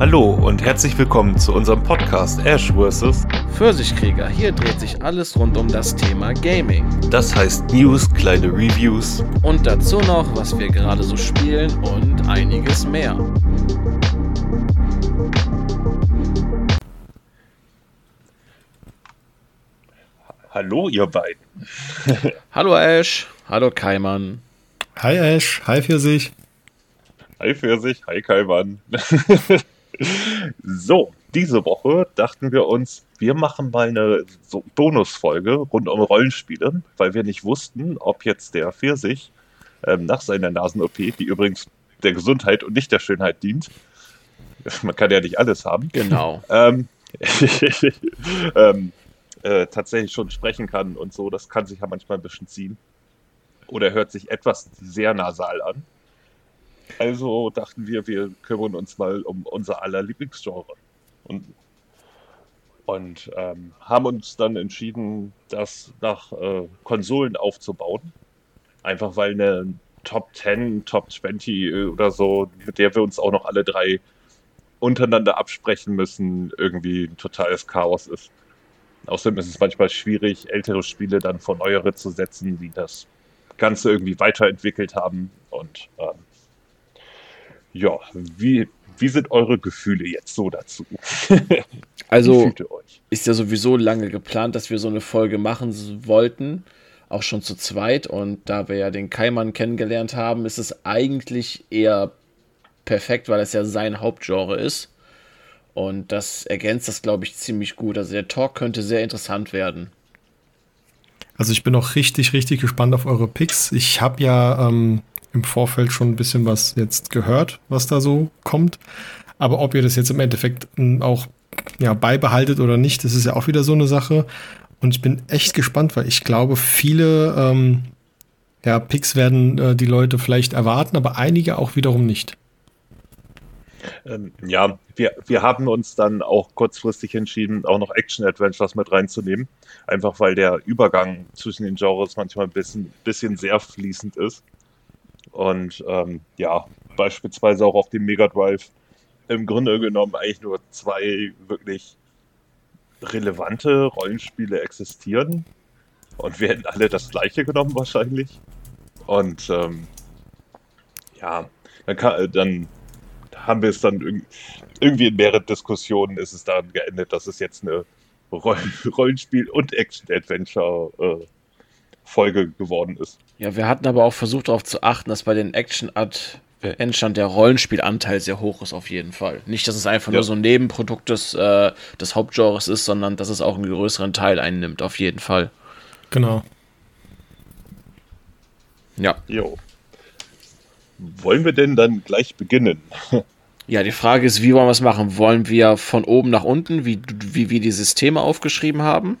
Hallo und herzlich willkommen zu unserem Podcast Ash vs. Pfirsichkrieger. Hier dreht sich alles rund um das Thema Gaming. Das heißt News, kleine Reviews Und dazu noch, was wir gerade so spielen und einiges mehr. Hallo ihr beiden. Hallo Ash, hallo Kaiman. Hi Ash, hi Pfirsich. Hi Pfirsich, hi Kaiwan. so, diese Woche dachten wir uns, wir machen mal eine so Bonusfolge rund um Rollenspiele, weil wir nicht wussten, ob jetzt der Pfirsich ähm, nach seiner Nasen-OP, die übrigens der Gesundheit und nicht der Schönheit dient, man kann ja nicht alles haben, Genau. ähm, ähm, äh, tatsächlich schon sprechen kann und so. Das kann sich ja manchmal ein bisschen ziehen. Oder hört sich etwas sehr nasal an. Also dachten wir, wir kümmern uns mal um unser aller Lieblingsgenre. Und, und ähm, haben uns dann entschieden, das nach äh, Konsolen aufzubauen. Einfach weil eine Top 10, Top 20 oder so, mit der wir uns auch noch alle drei untereinander absprechen müssen, irgendwie ein totales Chaos ist. Außerdem ist es manchmal schwierig, ältere Spiele dann vor neuere zu setzen, die das Ganze irgendwie weiterentwickelt haben. Und ähm, ja, wie, wie sind eure Gefühle jetzt so dazu? Also ist ja sowieso lange geplant, dass wir so eine Folge machen wollten. Auch schon zu zweit. Und da wir ja den Kaiman kennengelernt haben, ist es eigentlich eher perfekt, weil es ja sein Hauptgenre ist. Und das ergänzt das, glaube ich, ziemlich gut. Also der Talk könnte sehr interessant werden. Also ich bin auch richtig, richtig gespannt auf eure Picks. Ich habe ja ähm, im Vorfeld schon ein bisschen was jetzt gehört, was da so kommt. Aber ob ihr das jetzt im Endeffekt m, auch ja, beibehaltet oder nicht, das ist ja auch wieder so eine Sache. Und ich bin echt gespannt, weil ich glaube, viele ähm, ja, Picks werden äh, die Leute vielleicht erwarten, aber einige auch wiederum nicht. Ähm, ja, wir, wir haben uns dann auch kurzfristig entschieden, auch noch Action-Adventures mit reinzunehmen. Einfach weil der Übergang zwischen den Genres manchmal ein bisschen, bisschen sehr fließend ist. Und ähm, ja, beispielsweise auch auf dem Mega Drive im Grunde genommen eigentlich nur zwei wirklich relevante Rollenspiele existieren. Und wir hätten alle das gleiche genommen wahrscheinlich. Und ähm, ja, dann, kann, äh, dann haben wir es dann irg irgendwie in mehreren Diskussionen ist es daran geendet, dass es jetzt eine Roll Rollenspiel- und Action-Adventure-Folge geworden ist. Ja, wir hatten aber auch versucht darauf zu achten, dass bei den Action-Adventure der Rollenspielanteil sehr hoch ist, auf jeden Fall. Nicht, dass es einfach Ja. nur so ein Nebenprodukt des, äh, des Hauptgenres ist, sondern dass es auch einen größeren Teil einnimmt, auf jeden Fall. Genau. Ja. Jo. Wollen wir denn dann gleich beginnen? Ja, die Frage ist, wie wollen wir es machen? Wollen wir von oben nach unten, wie, wie wir die Systeme aufgeschrieben haben?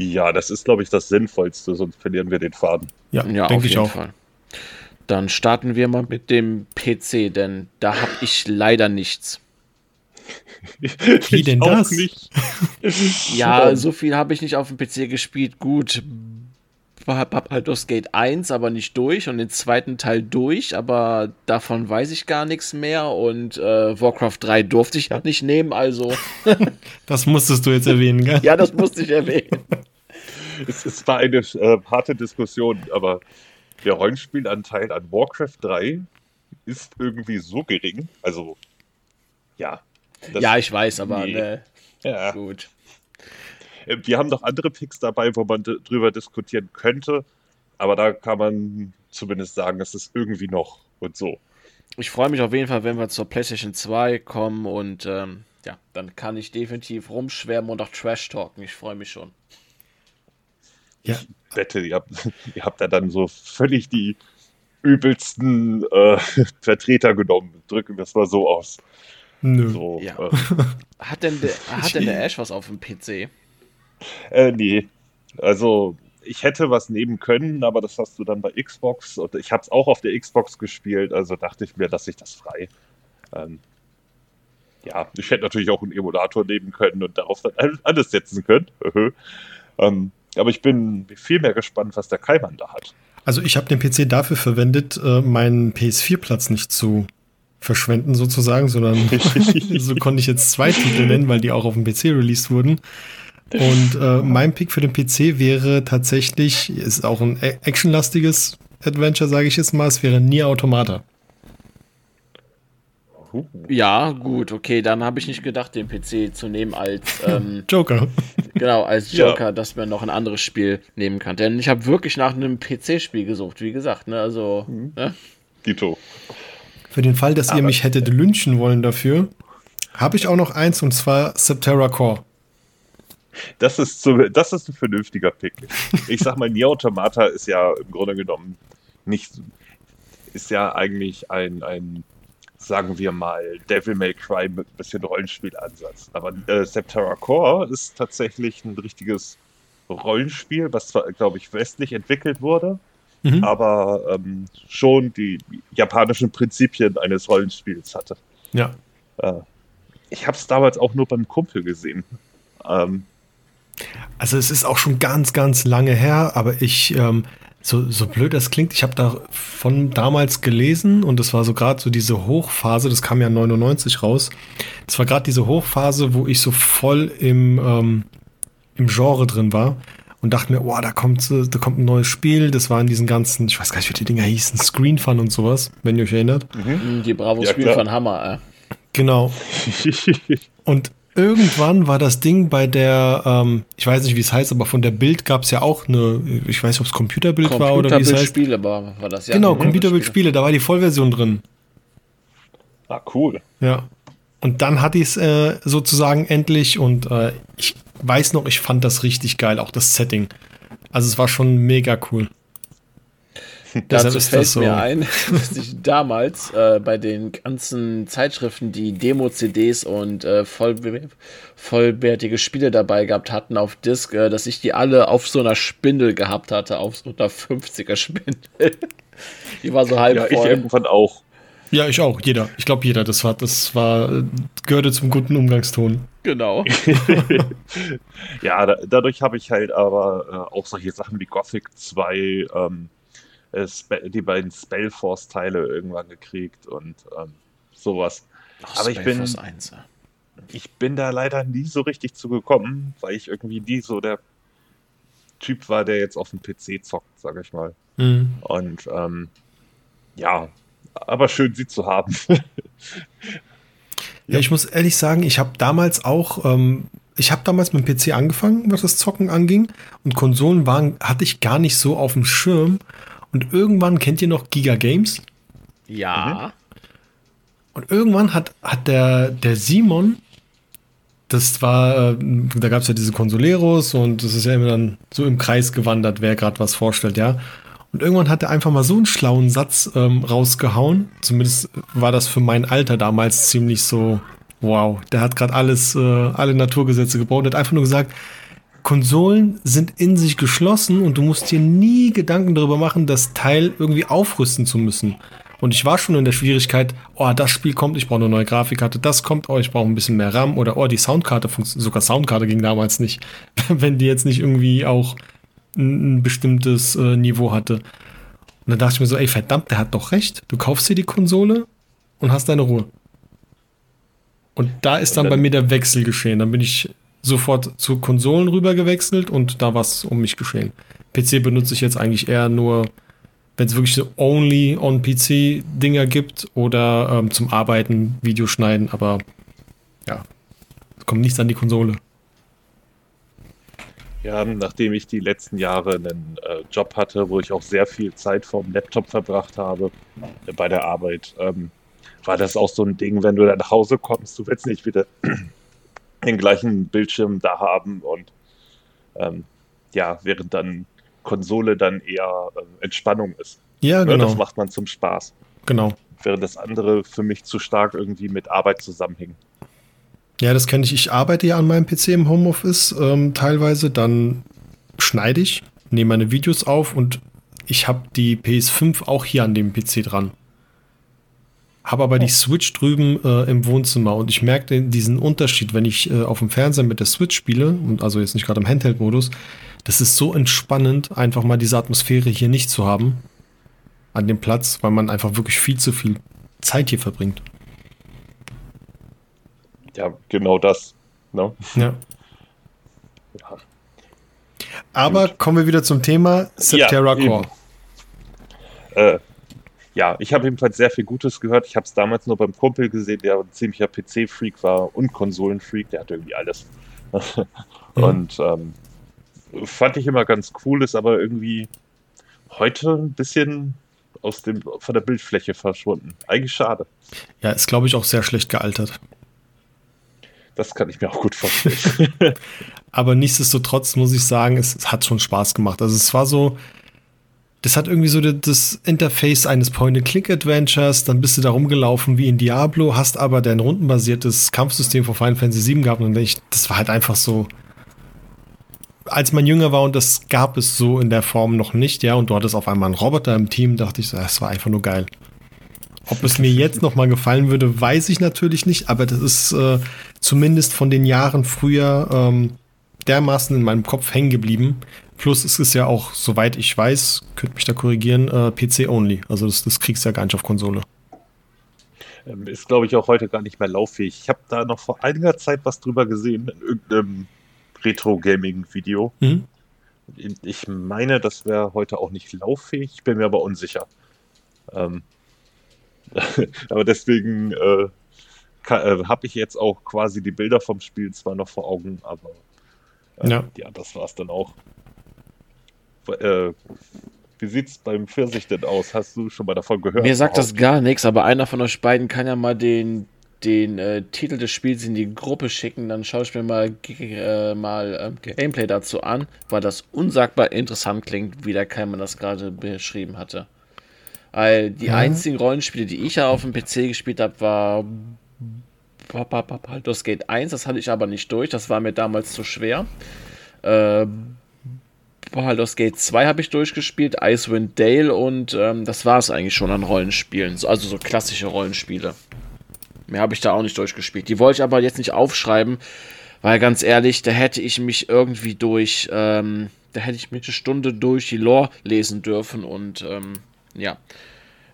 Ja, das ist, glaube ich, das Sinnvollste, sonst verlieren wir den Faden. Ja, Ja, denke auf ich jeden auch. Fall. Dann starten wir mal mit dem PC, denn da habe ich leider nichts. Wie denn Ich auch das? Nicht. Ja, so viel habe ich nicht auf dem PC gespielt. Gut, hab hab Baldur's Gate 1, aber nicht durch und den zweiten Teil durch, aber davon weiß ich gar nichts mehr und äh, Warcraft 3 durfte ich ja nicht nehmen, also Das musstest du jetzt erwähnen, gell? ja, das musste ich erwähnen. Es, es war eine äh, harte Diskussion, aber der Rollenspielanteil an Warcraft 3 ist irgendwie so gering. Also, ja. Das- Ja, ich weiß, aber Nee. ne, ja. gut. Wir haben noch andere Picks dabei, wo man drüber diskutieren könnte, aber da kann man zumindest sagen, es ist irgendwie noch und so. Ich freue mich auf jeden Fall, wenn wir zur PlayStation 2 kommen und ähm, ja, dann kann ich definitiv rumschwärmen und auch Trash talken. Ich freue mich schon. Ja. Wette, ihr habt, ihr habt da dann so völlig die übelsten äh, Vertreter genommen. Drücken wir es mal so aus. Nö. So, Ja. äh, Hat denn, der, hat denn der Ash was auf dem PC? Äh, nee. Also, ich hätte was nehmen können, aber das hast du dann bei Xbox und ich habe es auch auf der Xbox gespielt, also dachte ich mir, lasse ich das frei. Ähm, ja, ich hätte natürlich auch einen Emulator nehmen können und darauf dann all- alles setzen können. ähm, aber ich bin viel mehr gespannt, was der Kaiman da hat. Also ich habe den PC dafür verwendet, äh, meinen PS4-Platz nicht zu verschwenden sozusagen, sondern so konnte ich jetzt zwei Titel nennen, weil die auch auf dem PC released wurden. Und äh, mein Pick für den PC wäre tatsächlich, ist auch ein actionlastiges Adventure, sage ich jetzt mal, es wäre Nier Automata. Ja, gut, okay, dann habe ich nicht gedacht, den PC zu nehmen als ähm, Joker. Genau, als Joker, ja. dass man noch ein anderes Spiel nehmen kann. Denn ich habe wirklich nach einem PC-Spiel gesucht, wie gesagt, ne? Also, mhm. ne? Dito. Für den Fall, dass Aber, ihr mich hättet lynchen wollen dafür, habe ich auch noch eins und zwar Septerra Core. Das ist, so, das ist ein vernünftiger Pick. Ich sag mal, Nier Automata ist ja im Grunde genommen nicht, ist ja eigentlich ein, ein sagen wir mal, Devil May Cry mit ein bisschen Rollenspielansatz. Aber äh, Septerra Core ist tatsächlich ein richtiges Rollenspiel, was zwar, glaube ich, westlich entwickelt wurde, mhm. aber ähm, schon die japanischen Prinzipien eines Rollenspiels hatte. Ja. Äh, ich habe es damals auch nur beim Kumpel gesehen. Ähm, also es ist auch schon ganz, ganz lange her, aber ich, ähm, so, so blöd das klingt, ich habe da von damals gelesen und das war so gerade so diese Hochphase, das kam ja 99 raus. Das war gerade diese Hochphase, wo ich so voll im, ähm, im Genre drin war und dachte mir, oh, da kommt, da kommt ein neues Spiel. Das war in diesen ganzen, ich weiß gar nicht, wie die Dinger hießen, Screen Fun und sowas, wenn ihr euch erinnert. Mhm. Die Bravo ja, Screen Fun Hammer, äh. Genau. und irgendwann war das Ding bei der, ähm, ich weiß nicht, wie es heißt, aber von der Bild gab es ja auch eine, ich weiß nicht, ob es Computerbild Computer war oder wie es heißt. Spiele war, war das ja. Genau, Computerbild-Spiele, da war die Vollversion drin. Ah, cool. Ja. Und dann hatte ich es äh, sozusagen endlich und äh, ich weiß noch, ich fand das richtig geil, auch das Setting. Also es war schon mega cool. Dazu fällt so. mir ein, dass ich damals äh, bei den ganzen Zeitschriften, die Demo-CDs und äh, voll, vollwertige Spiele dabei gehabt hatten auf Disc, äh, dass ich die alle auf so einer Spindel gehabt hatte, auf so einer 50er Spindel. die war so halb ja, voll. ich irgendwann auch. Ja, ich auch, jeder. Ich glaube, jeder. Das war, das war, gehörte zum guten Umgangston. Genau. ja, da, dadurch habe ich halt aber äh, auch solche Sachen wie Gothic 2, ähm, äh, die beiden Spellforce-Teile irgendwann gekriegt und ähm, sowas. Ach, Aber ich bin, 1, ja. ich bin da leider nie so richtig zugekommen, weil ich irgendwie nie so der Typ war, der jetzt auf dem PC zockt, sag ich mal. Mhm. Und ähm, ja, aber schön, sie zu haben. ja, ich muss ehrlich sagen, ich habe damals auch, ähm, ich habe damals mit dem PC angefangen, was das Zocken anging. Und Konsolen waren, hatte ich gar nicht so auf dem Schirm. Und irgendwann kennt ihr noch Giga Games? Ja. Mhm. Und irgendwann hat, hat der, der Simon, das war, äh, da gab es ja diese Consoleros und das ist ja immer dann so im Kreis gewandert, wer gerade was vorstellt, ja. Und irgendwann hat er einfach mal so einen schlauen Satz ähm, rausgehauen. Zumindest war das für mein Alter damals ziemlich so, wow, der hat gerade alles, äh, alle Naturgesetze gebaut. Er hat einfach nur gesagt, Konsolen sind in sich geschlossen und du musst dir nie Gedanken darüber machen, das Teil irgendwie aufrüsten zu müssen. Und ich war schon in der Schwierigkeit, oh, das Spiel kommt, ich brauche eine neue Grafikkarte, das kommt, oh, ich brauche ein bisschen mehr RAM oder oh, die Soundkarte funktioniert, sogar Soundkarte ging damals nicht, wenn die jetzt nicht irgendwie auch ein, ein bestimmtes äh, Niveau hatte. Und dann dachte ich mir so, ey, verdammt, der hat doch recht. Du kaufst dir die Konsole und hast deine Ruhe. Und da ist dann, dann bei mir der Wechsel geschehen. Dann bin ich sofort zu Konsolen rüber gewechselt und da war es um mich geschehen. PC benutze ich jetzt eigentlich eher nur, wenn es wirklich so only on PC Dinger gibt oder ähm, zum Arbeiten, Videoschneiden, aber ja, es kommt nichts an die Konsole. Ja, nachdem ich die letzten Jahre einen äh, Job hatte, wo ich auch sehr viel Zeit vorm Laptop verbracht habe äh, bei der Arbeit, ähm, war das auch so ein Ding, wenn du dann nach Hause kommst, du willst nicht wieder den gleichen Bildschirm da haben und ähm, ja, während dann Konsole dann eher äh, Entspannung ist. Ja, ne, genau. Das macht man zum Spaß. Genau. Während das andere für mich zu stark irgendwie mit Arbeit zusammenhängt. Ja, das kenne ich. Ich arbeite ja an meinem PC im Homeoffice ähm, teilweise. Dann schneide ich, nehme meine Videos auf und ich habe die PS5 auch hier an dem PC dran habe aber die Switch drüben äh, im Wohnzimmer und ich merke diesen Unterschied, wenn ich äh, auf dem Fernseher mit der Switch spiele und also jetzt nicht gerade im Handheld-Modus. Das ist so entspannend, einfach mal diese Atmosphäre hier nicht zu haben an dem Platz, weil man einfach wirklich viel zu viel Zeit hier verbringt. Ja, genau das. Ne? Ja. ja. Aber Gut. kommen wir wieder zum Thema Septerra ja, Core. Äh, ja, ich habe ebenfalls sehr viel Gutes gehört. Ich habe es damals nur beim Kumpel gesehen, der ein ziemlicher PC-Freak war und Konsolen-Freak. Der hatte irgendwie alles. mhm. Und ähm, fand ich immer ganz cool, ist aber irgendwie heute ein bisschen aus dem, von der Bildfläche verschwunden. Eigentlich schade. Ja, ist, glaube ich, auch sehr schlecht gealtert. Das kann ich mir auch gut vorstellen. aber nichtsdestotrotz muss ich sagen, es, es, hat schon Spaß gemacht. Also es war so, das hat irgendwie so das Interface eines Point-and-Click-Adventures. Dann bist du da rumgelaufen wie in Diablo, hast aber dein rundenbasiertes Kampfsystem von Final Fantasy VII gehabt und ich, das war halt einfach so. Als man jünger war und das gab es so in der Form noch nicht, ja, und du hattest auf einmal einen Roboter im Team, dachte ich das war einfach nur geil. Ob es mir jetzt noch mal gefallen würde, weiß ich natürlich nicht, aber das ist äh, zumindest von den Jahren früher ähm, dermaßen in meinem Kopf hängen geblieben, Plus es ist ja auch, soweit ich weiß, könnt mich da korrigieren, äh, PC-only. Also das, das kriegst du ja gar nicht auf Konsole. Ähm, ist, glaube ich, auch heute gar nicht mehr lauffähig. Ich habe da noch vor einiger Zeit was drüber gesehen in irgendeinem Retro-Gaming-Video. Mhm. Ich meine, das wäre heute auch nicht lauffähig. Ich bin mir aber unsicher. Ähm, aber deswegen äh, äh, habe ich jetzt auch quasi die Bilder vom Spiel zwar noch vor Augen, aber äh, ja. ja, das war es dann auch. Äh, wie sieht's beim Pfirsich denn aus? Hast du schon mal davon gehört? Mir sagt das gar nichts, aber einer von euch beiden kann ja mal den, den äh, Titel des Spiels in die Gruppe schicken. Dann schaue ich mir mal, äh, mal äh, Gameplay dazu an, weil das unsagbar interessant klingt, wie der Keimer das gerade beschrieben hatte. Weil die ja. einzigen Rollenspiele, die ich ja auf dem PC gespielt habe, war Baldur's Gate 1. Das hatte ich aber nicht durch. Das war mir damals zu schwer. Äh, Baldur's Gate 2 habe ich durchgespielt, Icewind Dale und ähm, das war es eigentlich schon an Rollenspielen. Also so klassische Rollenspiele. Mehr habe ich da auch nicht durchgespielt. Die wollte ich aber jetzt nicht aufschreiben, weil ganz ehrlich, da hätte ich mich irgendwie durch, ähm, da hätte ich mich eine Stunde durch die Lore lesen dürfen und ähm, ja.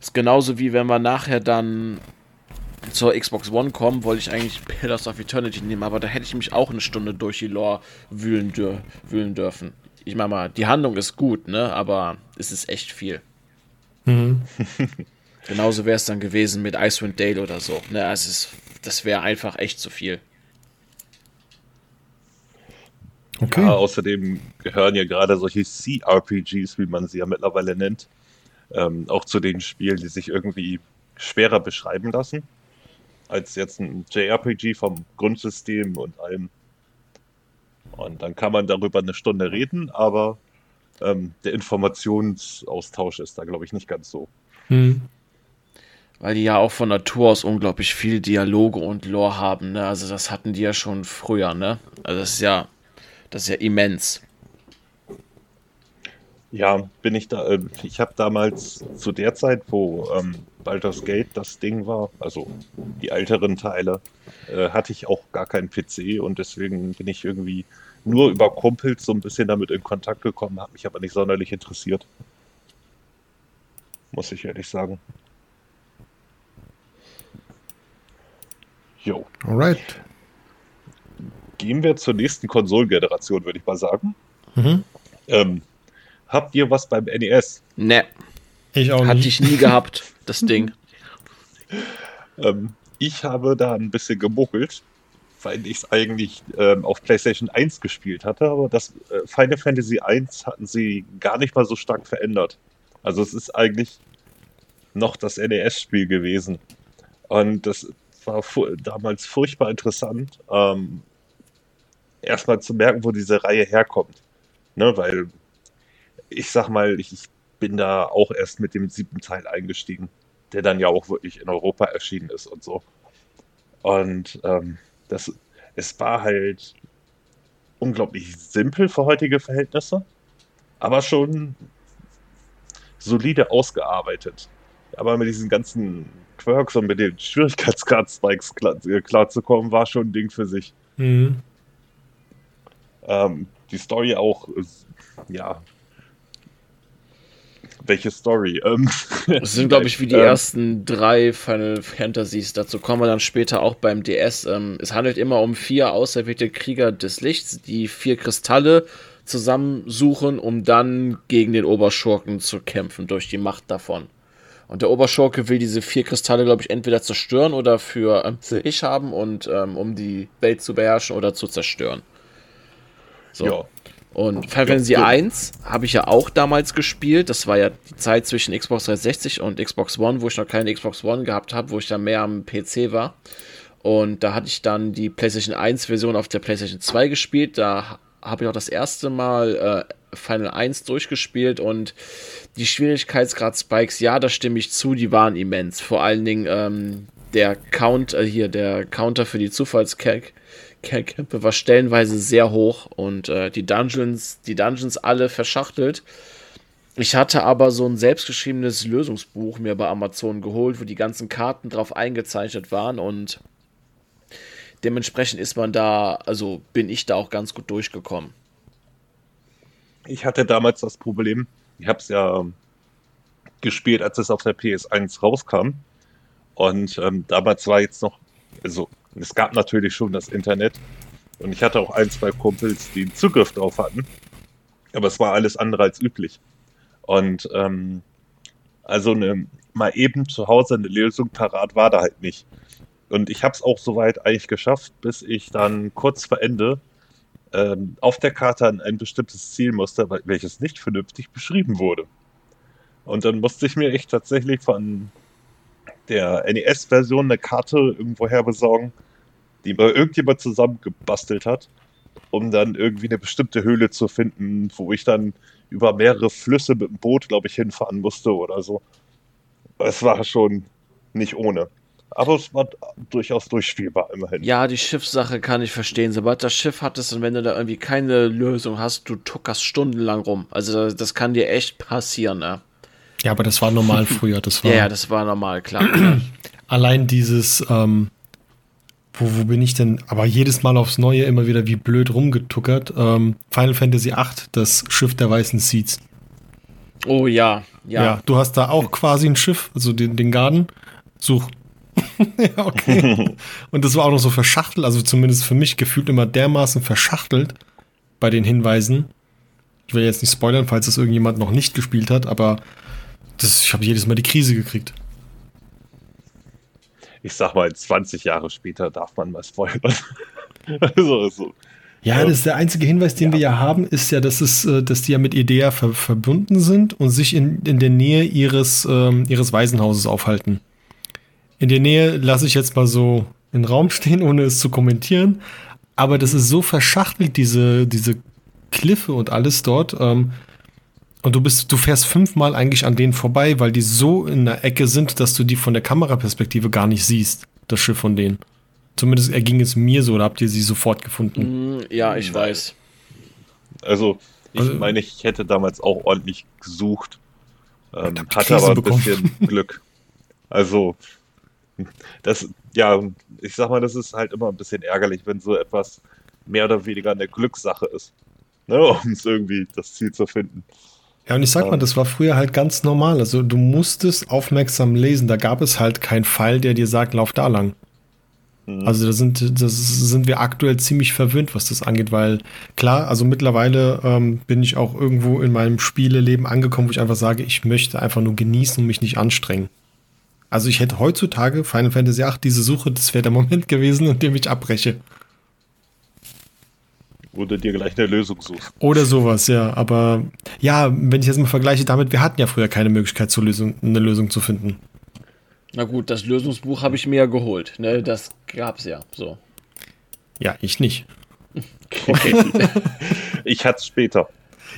Ist genauso wie wenn wir nachher dann zur Xbox One kommen, wollte ich eigentlich Pillars of Eternity nehmen, aber da hätte ich mich auch eine Stunde durch die Lore wühlen, dür wühlen dürfen ich meine mal, die Handlung ist gut, ne? Aber es ist echt viel. Mhm. Genauso wäre es dann gewesen mit Icewind Dale oder so. Ne? Es ist, das wäre einfach echt zu viel. Okay. Ja, außerdem gehören ja gerade solche CRPGs, wie man sie ja mittlerweile nennt, ähm, auch zu den Spielen, die sich irgendwie schwerer beschreiben lassen, als jetzt ein JRPG vom Grundsystem und allem. Und dann kann man darüber eine Stunde reden, aber ähm, der Informationsaustausch ist da, glaube ich, nicht ganz so. Hm. Weil die ja auch von Natur aus unglaublich viel Dialoge und Lore haben, ne? Also das hatten die ja schon früher, ne? Also das ist ja, das ist ja immens. Ja, bin ich da. Äh, ich habe damals zu der Zeit, wo ähm, Baldur's Gate das Ding war, also die älteren Teile, äh, hatte ich auch gar keinen PC und deswegen bin ich irgendwie nur über Kumpels so ein bisschen damit in Kontakt gekommen, hat mich aber nicht sonderlich interessiert. Muss ich ehrlich sagen. Jo. Alright. Gehen wir zur nächsten Konsolengeneration, würde ich mal sagen. Mhm. Ähm, habt ihr was beim NES? Ne. Ich auch nicht. Hatte ich nie gehabt, das Ding. ähm, ich habe da ein bisschen gemuckelt weil ich es eigentlich ähm, auf PlayStation 1 gespielt hatte, aber das äh, Final Fantasy 1 hatten sie gar nicht mal so stark verändert. Also es ist eigentlich noch das NES-Spiel gewesen. Und das war fu damals furchtbar interessant, ähm, erstmal zu merken, wo diese Reihe herkommt. Ne, weil ich sag mal, ich, ich bin da auch erst mit dem siebten Teil eingestiegen, der dann ja auch wirklich in Europa erschienen ist und so. Und ähm, das, es war halt unglaublich simpel für heutige Verhältnisse, aber schon solide ausgearbeitet. Aber mit diesen ganzen Quirks und mit den Schwierigkeitsgrad-Spikes klar, klarzukommen, war schon ein Ding für sich. Mhm. Ähm, die Story auch, ja, welche Story? Ähm, das sind, glaube ich, wie die ähm, ersten drei Final Fantasies. Dazu kommen wir dann später auch beim DS. Ähm, es handelt immer um vier auserwählte Krieger des Lichts, die vier Kristalle zusammensuchen, um dann gegen den Oberschurken zu kämpfen, durch die Macht davon. Und der Oberschurke will diese vier Kristalle, glaube ich, entweder zerstören oder für ähm, sich haben und ähm, um die Welt zu beherrschen oder zu zerstören. So. Ja. Und Final Fantasy ja, 1 habe ich ja auch damals gespielt. Das war ja die Zeit zwischen Xbox 360 und Xbox One, wo ich noch keine Xbox One gehabt habe, wo ich dann mehr am PC war. Und da hatte ich dann die PlayStation 1 Version auf der PlayStation 2 gespielt. Da habe ich auch das erste Mal äh, Final 1 durchgespielt und die Schwierigkeitsgrad-Spikes, ja, da stimme ich zu, die waren immens. Vor allen Dingen ähm, der Count, äh, hier, der Counter für die Zufallskämpfe war stellenweise sehr hoch und äh, die Dungeons, die Dungeons alle verschachtelt. Ich hatte aber so ein selbstgeschriebenes Lösungsbuch mir bei Amazon geholt, wo die ganzen Karten drauf eingezeichnet waren und dementsprechend ist man da, also bin ich da auch ganz gut durchgekommen. Ich hatte damals das Problem, ich habe es ja ähm, gespielt, als es auf der PS1 rauskam. Und ähm, damals war jetzt noch, also es gab natürlich schon das Internet. Und ich hatte auch ein, zwei Kumpels, die einen Zugriff drauf hatten. Aber es war alles andere als üblich. Und ähm, also eine, mal eben zu Hause eine Lösung parat war da halt nicht. Und ich habe es auch soweit eigentlich geschafft, bis ich dann kurz vor Ende ähm, auf der Karte an ein bestimmtes Ziel musste, welches nicht vernünftig beschrieben wurde. Und dann musste ich mir echt tatsächlich von der NES-Version eine Karte irgendwoher besorgen, die mir irgendjemand zusammengebastelt hat, um dann irgendwie eine bestimmte Höhle zu finden, wo ich dann über mehrere Flüsse mit dem Boot, glaube ich, hinfahren musste oder so. Es war schon nicht ohne. Aber es war durchaus durchspielbar immerhin. Ja, die Schiffssache kann ich verstehen. Sobald das Schiff hattest und wenn du da irgendwie keine Lösung hast, du tuckerst stundenlang rum. Also das kann dir echt passieren, ne? Ja, aber das war normal früher. Das war, ja, ja, das war normal, klar. Allein dieses, ähm, wo, wo bin ich denn? Aber jedes Mal aufs Neue immer wieder wie blöd rumgetuckert. Ähm, Final Fantasy VIII, das Schiff der weißen Seeds. Oh ja, ja. Ja, du hast da auch quasi ein Schiff, also den, den Garden. Such ja, okay. Und das war auch noch so verschachtelt, also zumindest für mich gefühlt immer dermaßen verschachtelt bei den Hinweisen. Ich will jetzt nicht spoilern, falls das irgendjemand noch nicht gespielt hat, aber das, ich habe jedes Mal die Krise gekriegt. Ich sag mal, 20 Jahre später darf man mal spoilern. also, so. Ja, das ist der einzige Hinweis, den ja. wir ja haben, ist ja, dass, es, äh, dass die ja mit Idea ver verbunden sind und sich in, in der Nähe ihres, ähm, ihres Waisenhauses aufhalten. In der Nähe lasse ich jetzt mal so in den Raum stehen, ohne es zu kommentieren. Aber das ist so verschachtelt, diese, diese Kliffe und alles dort. Ähm, und du bist, du fährst fünfmal eigentlich an denen vorbei, weil die so in der Ecke sind, dass du die von der Kameraperspektive gar nicht siehst, das Schiff von denen. Zumindest erging es mir so, oder habt ihr sie sofort gefunden? Mm, ja, ich weiß. Also, ich also, meine, ich hätte damals auch ordentlich gesucht. Ähm, hatte aber ein bekommen. bisschen Glück. Also, das, ja, ich sag mal, das ist halt immer ein bisschen ärgerlich, wenn so etwas mehr oder weniger eine Glückssache ist. Ne, um es irgendwie das Ziel zu finden. Ja, und ich sag mal, das war früher halt ganz normal. Also du musstest aufmerksam lesen. Da gab es halt keinen Pfeil, der dir sagt, lauf da lang. Mhm. Also da sind, das sind wir aktuell ziemlich verwöhnt, was das angeht, weil klar, also mittlerweile ähm, bin ich auch irgendwo in meinem Spieleleben angekommen, wo ich einfach sage, ich möchte einfach nur genießen und mich nicht anstrengen. Also ich hätte heutzutage Final Fantasy VIII diese Suche, das wäre der Moment gewesen, in dem ich abbreche. Oder dir gleich eine Lösung suchst. Oder sowas, ja. Aber ja, wenn ich jetzt mal vergleiche damit, wir hatten ja früher keine Möglichkeit, zur Lösung, eine Lösung zu finden. Na gut, das Lösungsbuch habe ich mir ja geholt. Ne? Das gab's ja. So. Ja, ich nicht. Okay. ich hatte es später.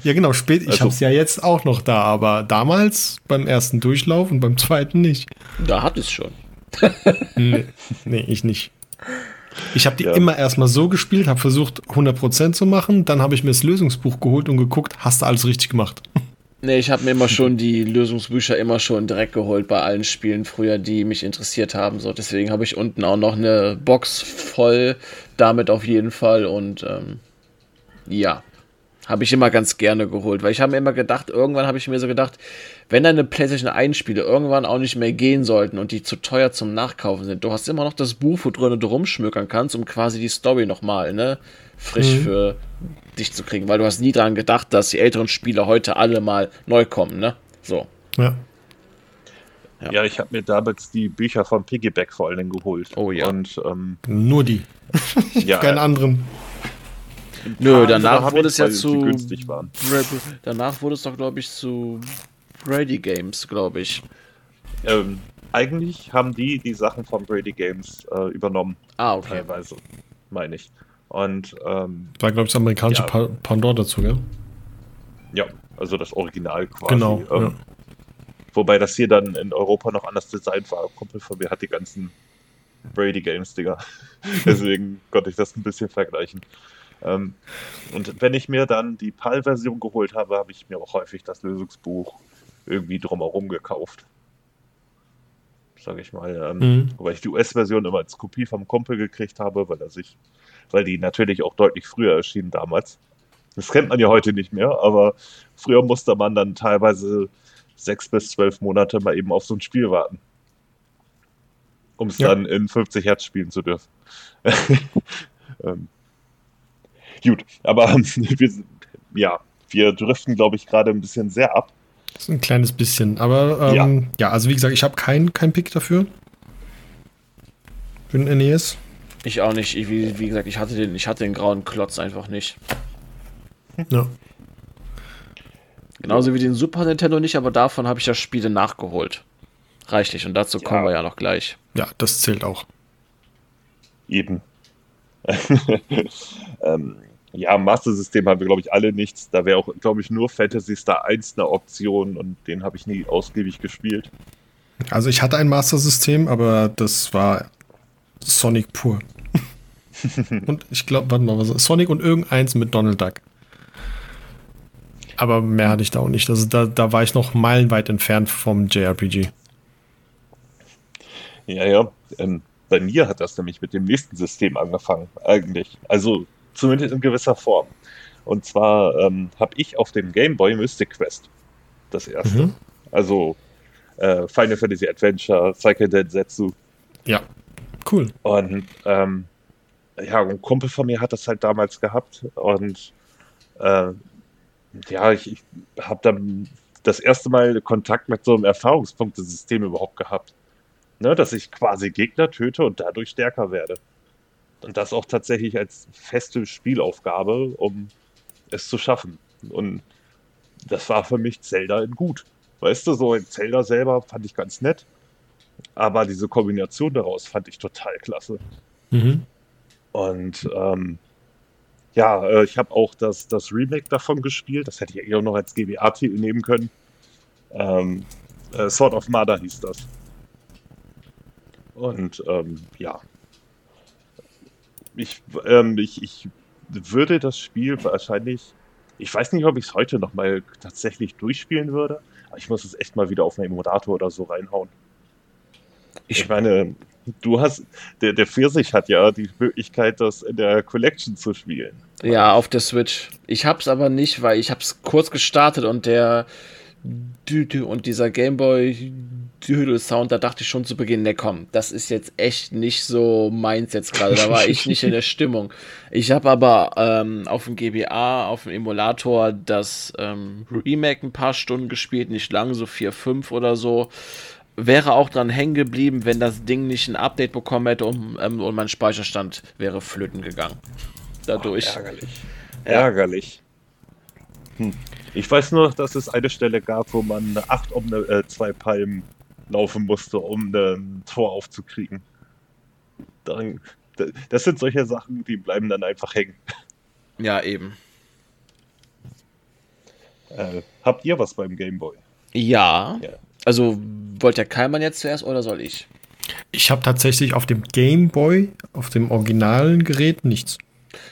Ja, genau, spät. Ich also, habe es ja jetzt auch noch da, aber damals beim ersten Durchlauf und beim zweiten nicht. Da hat es schon. nee, nee, ich nicht. Ich habe die ja. immer erstmal so gespielt, habe versucht 100% zu machen, dann habe ich mir das Lösungsbuch geholt und geguckt, hast du alles richtig gemacht. Nee, ich habe mir immer schon die Lösungsbücher immer schon direkt geholt bei allen Spielen früher, die mich interessiert haben. So, deswegen habe ich unten auch noch eine Box voll damit auf jeden Fall und ähm, ja, Habe ich immer ganz gerne geholt, weil ich habe mir immer gedacht, irgendwann habe ich mir so gedacht, wenn deine PlayStation 1 Spiele irgendwann auch nicht mehr gehen sollten und die zu teuer zum Nachkaufen sind, du hast immer noch das Buch, wo drin du rumschmökern kannst, um quasi die Story nochmal, ne, frisch mhm. für dich zu kriegen, weil du hast nie dran gedacht, dass die älteren Spiele heute alle mal neu kommen, ne? So. Ja. Ja, ja ich habe mir damals die Bücher von Piggyback vor allen Dingen geholt. Oh ja. Und, ähm, Nur die. ja, Keinen anderen. Nö, danach wurde es ja zu. Danach wurde es doch, glaube ich, zu Brady Games, glaube ich. Ähm, eigentlich haben die die Sachen von Brady Games äh, übernommen. Ah, okay. Teilweise, meine ich. Und. Ähm, War, glaube ich, das amerikanische ja. Pandora dazu, gell? Ja, also das Original quasi. Genau. Ähm, ja. Wobei das hier dann in Europa noch anders designt war. Ein Kumpel von mir hat die ganzen Brady Games Dinger. Deswegen konnte ich das ein bisschen vergleichen. Ähm, und wenn ich mir dann die PAL-Version geholt habe, habe ich mir auch häufig das Lösungsbuch irgendwie drumherum gekauft. Sag ich mal. Ähm, mhm. Wobei ich die US-Version immer als Kopie vom Kumpel gekriegt habe, weil er sich, weil die natürlich auch deutlich früher erschienen damals. Das kennt man ja heute nicht mehr, aber früher musste man dann teilweise sechs bis zwölf Monate mal eben auf so ein Spiel warten. Um es ja. dann in 50 Hertz spielen zu dürfen. ähm, gut, aber wir, ja, wir driften, glaube ich, gerade ein bisschen sehr ab. ein kleines bisschen, aber ähm, ja. ja. also wie gesagt, ich habe keinen kein Pick dafür. Für den NES. Ich auch nicht. Ich, wie, wie, gesagt, ich hatte, den, ich hatte den grauen Klotz einfach nicht. Ja. Genauso wie den Super Nintendo nicht, aber davon habe ich ja Spiele nachgeholt. Reichlich. Und dazu kommen ja. wir ja noch gleich. Ja, das zählt auch. Eben. ähm, ja, Master System haben wir, glaube ich, alle nichts. Da wäre auch, glaube ich, nur Fantasy Star 1 eine Option und den habe ich nie ausgiebig gespielt. Also ich hatte ein Master System, aber das war Sonic pur. und ich glaube, warte mal, was Sonic und irgendeins mit Donald Duck. Aber mehr hatte ich da auch nicht. Also da, da war ich noch meilenweit entfernt vom JRPG. Ja, ja. Ähm, bei mir hat das nämlich mit dem nächsten System angefangen, eigentlich. Also zumindest in gewisser Form. Und zwar ähm, habe ich auf dem Game Boy Mystic Quest das erste. Mhm. Also äh, Final Fantasy Adventure, Cycle Densetsu. Ja, cool. Und ähm, ja, ein Kumpel von mir hat das halt damals gehabt und äh, ja, ich, ich habe dann das erste Mal Kontakt mit so einem Erfahrungspunktesystem überhaupt gehabt. Ne, dass ich quasi Gegner töte und dadurch stärker werde. Und das auch tatsächlich als feste Spielaufgabe, um es zu schaffen. Und das war für mich Zelda in gut. Weißt du, so ein Zelda selber fand ich ganz nett. Aber diese Kombination daraus fand ich total klasse. Mhm. Und ähm, ja, äh, ich habe auch das, das Remake davon gespielt. Das hätte ich ja auch noch als GBA-Titel nehmen können. Ähm, äh, Sword of Mother hieß das. Und ähm, ja. Ich, ähm, ich, ich würde das Spiel wahrscheinlich. Ich weiß nicht, ob ich es heute noch mal tatsächlich durchspielen würde. Aber ich muss es echt mal wieder auf einen Emulator oder so reinhauen. Ich meine, du hast, der, der Pfirsich hat ja die Möglichkeit, das in der Collection zu spielen. Ja, auf der Switch. Ich hab's aber nicht, weil ich hab's kurz gestartet und der und dieser Gameboy Sound, da dachte ich schon zu Beginn, ne komm, das ist jetzt echt nicht so meins jetzt gerade, da war ich nicht in der Stimmung. Ich habe aber ähm, auf dem GBA, auf dem Emulator das ähm, Remake ein paar Stunden gespielt, nicht lang, so vier, fünf oder so wäre auch dran hängen geblieben, wenn das Ding nicht ein Update bekommen hätte und, ähm, und mein Speicherstand wäre flöten gegangen. Dadurch. Oh, ärgerlich. Ja. Ärgerlich. Hm. Ich weiß nur, dass es eine Stelle gab, wo man acht um äh, zwei Palmen laufen musste, um ein Tor aufzukriegen. Dann, das sind solche Sachen, die bleiben dann einfach hängen. Ja, eben. Äh, habt ihr was beim Gameboy? Ja. ja. Also wollt der Keimann jetzt zuerst oder soll ich? Ich habe tatsächlich auf dem Game Boy, auf dem originalen Gerät nichts.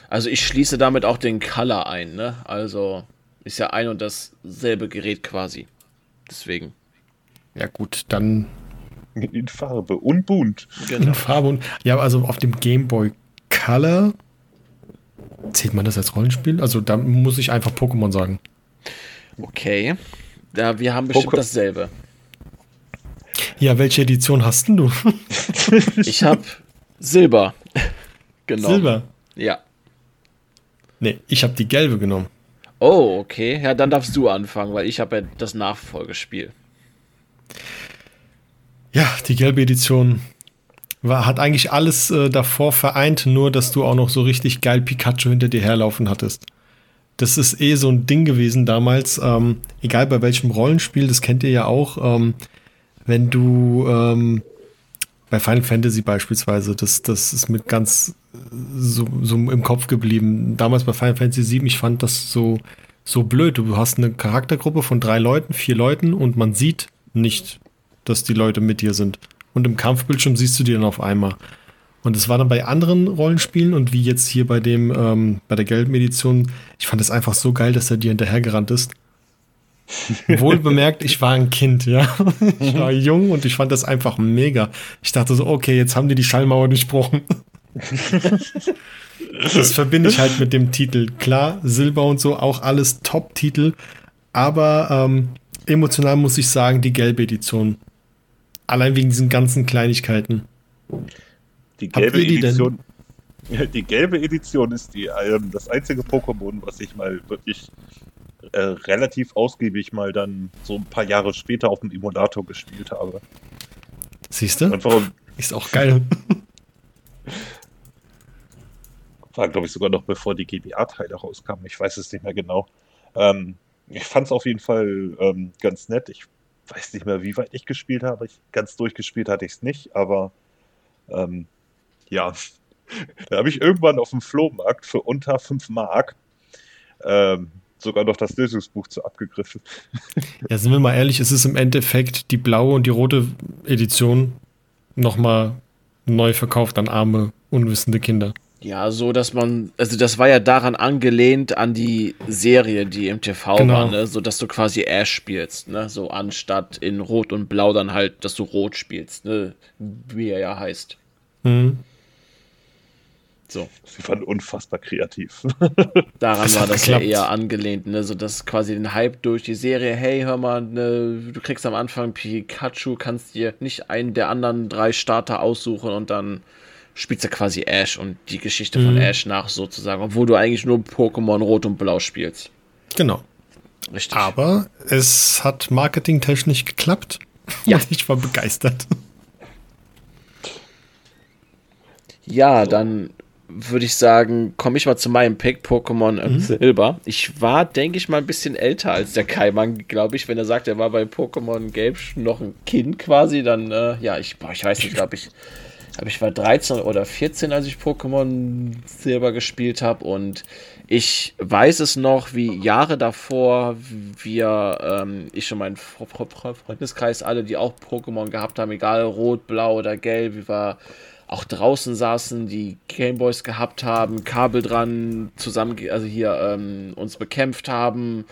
Also ich schließe damit auch den Color ein, ne? Also ist ja ein und dasselbe Gerät quasi. Deswegen. Ja gut, dann in Farbe und bunt. Genau. In Farbe und ja, also auf dem Game Boy Color zählt man das als Rollenspiel? Also da muss ich einfach Pokémon sagen. Okay. Ja, wir haben bestimmt Poké- dasselbe. Ja, welche Edition hast denn du? Ich habe Silber genommen. Silber. Ja. Nee, ich habe die gelbe genommen. Oh, okay. Ja, dann darfst du anfangen, weil ich habe ja das Nachfolgespiel. Ja, die gelbe Edition war, hat eigentlich alles äh, davor vereint, nur dass du auch noch so richtig geil Pikachu hinter dir herlaufen hattest. Das ist eh so ein Ding gewesen damals, ähm, egal bei welchem Rollenspiel, das kennt ihr ja auch, ähm, wenn du ähm, bei Final Fantasy beispielsweise, das, das ist mit ganz äh, so, so im Kopf geblieben. Damals bei Final Fantasy VII, ich fand das so, so blöd. Du hast eine Charaktergruppe von drei Leuten, vier Leuten und man sieht nicht, dass die Leute mit dir sind. Und im Kampfbildschirm siehst du die dann auf einmal. Und es war dann bei anderen Rollenspielen und wie jetzt hier bei dem, ähm, bei der gelben Edition, ich fand es einfach so geil, dass er dir hinterhergerannt ist. Wohl bemerkt, ich war ein Kind, ja. Ich war jung und ich fand das einfach mega. Ich dachte so, okay, jetzt haben die die Schallmauer durchbrochen. Das verbinde ich halt mit dem Titel. Klar, Silber und so, auch alles Top-Titel. Aber ähm, emotional muss ich sagen, die gelbe Edition. Allein wegen diesen ganzen Kleinigkeiten. Die gelbe die denn? Edition. Ja, die gelbe Edition ist die, ähm, das einzige Pokémon, was ich mal wirklich äh, relativ ausgiebig mal dann so ein paar Jahre später auf dem Emulator gespielt habe. Siehst du? Um, Ist auch geil. war, glaube ich, sogar noch bevor die GBA-Teile rauskamen. Ich weiß es nicht mehr genau. Ähm, ich fand es auf jeden Fall ähm, ganz nett. Ich weiß nicht mehr, wie weit ich gespielt habe. Ich, ganz durchgespielt hatte ich es nicht, aber ähm, ja. Da habe ich irgendwann auf dem Flohmarkt für unter 5 Mark ähm, sogar noch das Lösungsbuch zu abgegriffen. Ja, sind wir mal ehrlich, es ist im Endeffekt die blaue und die rote Edition nochmal neu verkauft an arme, unwissende Kinder. Ja, so dass man, also das war ja daran angelehnt an die Serie, die im TV Genau. war, ne? so dass du quasi Ash spielst, ne? So anstatt in Rot und Blau dann halt, dass du Rot spielst, ne? Wie er ja heißt. Mhm. So, Sie fanden unfassbar kreativ. daran Das war das ja geklappt. eher angelehnt, ne? So dass quasi den Hype durch die Serie, hey, hör mal, ne, du kriegst am Anfang Pikachu, kannst dir nicht einen der anderen drei Starter aussuchen und dann spielst du quasi Ash und die Geschichte von Mhm. Ash nach sozusagen, obwohl du eigentlich nur Pokémon Rot und Blau spielst. Genau. Richtig. Aber es hat marketingtechnisch geklappt. Ja. Ich war begeistert. Ja, dann würde ich sagen, komme ich mal zu meinem Pick Pokémon äh, Silber. Ich war, denke ich mal, ein bisschen älter als der Kaiman, glaube ich. Wenn er sagt, er war bei Pokémon Gelb noch ein Kind quasi, dann, äh, ja, ich, boah, ich weiß nicht, glaube ich, glaube ich war 13 oder 14, als ich Pokémon Silber gespielt habe und ich weiß es noch, wie Jahre davor wir, ähm, ich und mein Fre- Fre- Fre- Freundeskreis, alle, die auch Pokémon gehabt haben, egal rot, blau oder gelb, wie wir auch draußen saßen, die Gameboys gehabt haben, Kabel dran, zusammen, also hier ähm, uns bekämpft haben,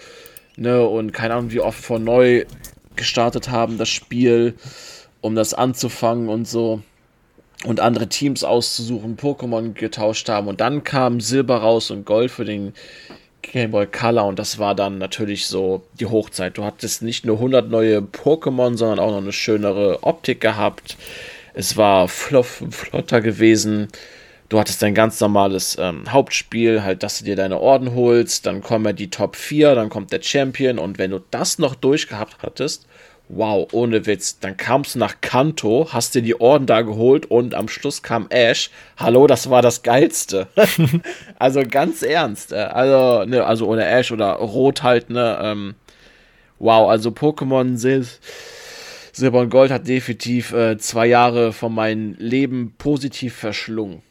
ne, und keine Ahnung, wie oft von neu gestartet haben, das Spiel, um das anzufangen und so. Und andere Teams auszusuchen, Pokémon getauscht haben. Und dann kam Silber raus und Gold für den Game Boy Color. Und das war dann natürlich so die Hochzeit. Du hattest nicht nur 100 neue Pokémon, sondern auch noch eine schönere Optik gehabt. Es war fluff, flotter gewesen. Du hattest dein ganz normales ähm, Hauptspiel, halt, dass du dir deine Orden holst. Dann kommen ja die Top 4, dann kommt der Champion. Und wenn du das noch durchgehabt hattest, wow, ohne Witz, dann kamst du nach Kanto, hast dir die Orden da geholt und am Schluss kam Ash. Hallo, das war das Geilste. also ganz ernst. äh, Also, ne, also ohne Ash oder Rot halt, ne. Ähm, wow, also Pokémon Sil Silber und Gold hat definitiv äh, zwei Jahre von meinem Leben positiv verschlungen.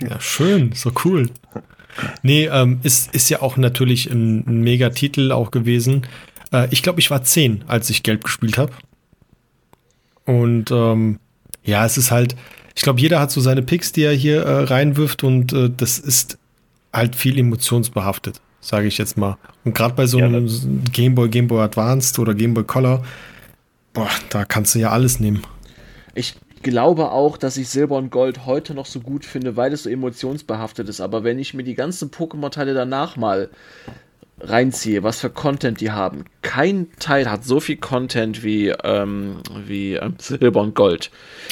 Ja, schön, so cool. Nee, ähm, ist, ist ja auch natürlich ein, ein Mega-Titel auch gewesen. Äh, ich glaube, ich war zehn, als ich Gelb gespielt habe. Und ähm, ja, es ist halt, ich glaube, jeder hat so seine Picks, die er hier äh, reinwirft und äh, das ist halt viel emotionsbehaftet, sage ich jetzt mal. Und gerade bei so Ja, einem Game Boy, Game Boy Advanced oder Game Boy Color, boah, da kannst du ja alles nehmen. Ich glaube auch, dass ich Silber und Gold heute noch so gut finde, weil es so emotionsbehaftet ist. Aber wenn ich mir die ganzen Pokémon-Teile danach mal reinziehe, was für Content die haben, kein Teil hat so viel Content wie, ähm, wie ähm, Silber und Gold.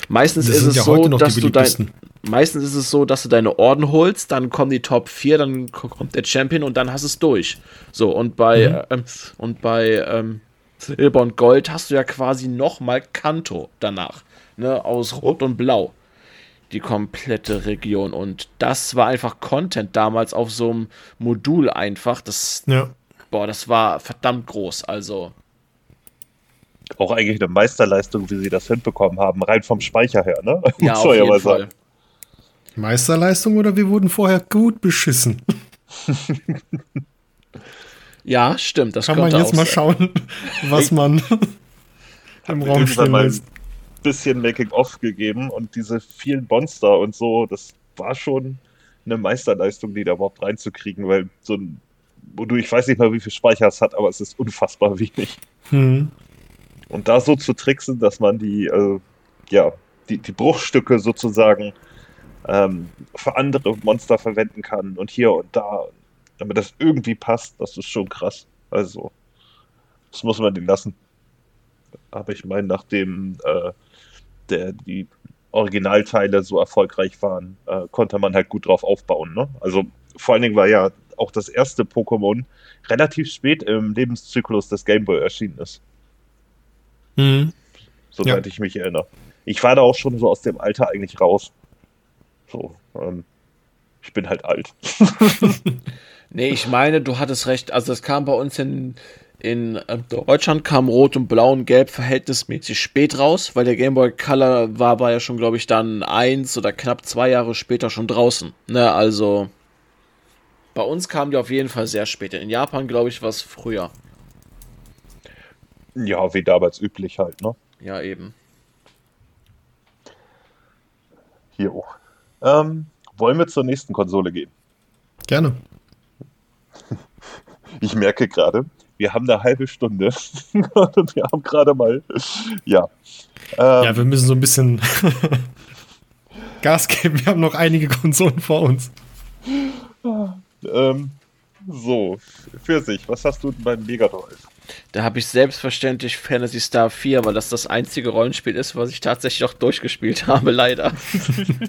Meistens ist es ja so, dass du dein, meistens ist es so, dass du deine Orden holst, dann kommen die Top 4, dann kommt der Champion und dann hast du es durch. So, und bei, mhm. ähm, und bei ähm, Silber und Gold hast du ja quasi nochmal Kanto danach. Ne, aus Rot und Blau. Die komplette Region. Und das war einfach Content damals auf so einem Modul einfach. Das, ja. boah, das war verdammt groß. Also. Auch eigentlich eine Meisterleistung, wie sie das hinbekommen haben, rein vom Speicher her, ne? Ja, auf jeden Fall. Sagen. Meisterleistung oder wir wurden vorher gut beschissen? ja, stimmt. Das kann man jetzt mal schauen, was man im Raum stehen lässt. Bisschen Making-of gegeben und diese vielen Monster und so, das war schon eine Meisterleistung, die da überhaupt reinzukriegen, weil so ein Modul, ich weiß nicht mal, wie viel Speicher es hat, aber es ist unfassbar wenig. Hm. Und da so zu tricksen, dass man die, äh, ja, die, die Bruchstücke sozusagen ähm, für andere Monster verwenden kann und hier und da, damit das irgendwie passt, das ist schon krass. Also, das muss man den lassen. Aber ich meine, nachdem äh, der, die Originalteile so erfolgreich waren, äh, konnte man halt gut drauf aufbauen. Ne? Also vor allen Dingen war ja auch das erste Pokémon relativ spät im Lebenszyklus des Gameboy erschienen ist. Mhm. Soweit ja. ich mich erinnere. Ich war da auch schon so aus dem Alter eigentlich raus. So, ähm, ich bin halt alt. nee, ich meine, du hattest recht. Also es kam bei uns in, in äh, Deutschland kam Rot und Blau und Gelb verhältnismäßig spät raus, weil der Game Boy Color war, war ja schon, glaube ich, dann eins oder knapp zwei Jahre später schon draußen. Ne, also bei uns kam die auf jeden Fall sehr spät. In Japan, glaube ich, war es früher. Ja, wie damals üblich halt, ne? Ja, eben. Hier auch. Ähm, wollen wir zur nächsten Konsole gehen? Gerne. Ich merke gerade, wir haben eine halbe Stunde und wir haben gerade mal, ja. Ähm, ja, wir müssen so ein bisschen Gas geben. Wir haben noch einige Konsolen vor uns. Ähm, so, für sich, was hast du denn beim Mega Drive? Da habe ich selbstverständlich Fantasy Star 4, weil das das einzige Rollenspiel ist, was ich tatsächlich auch durchgespielt habe, leider.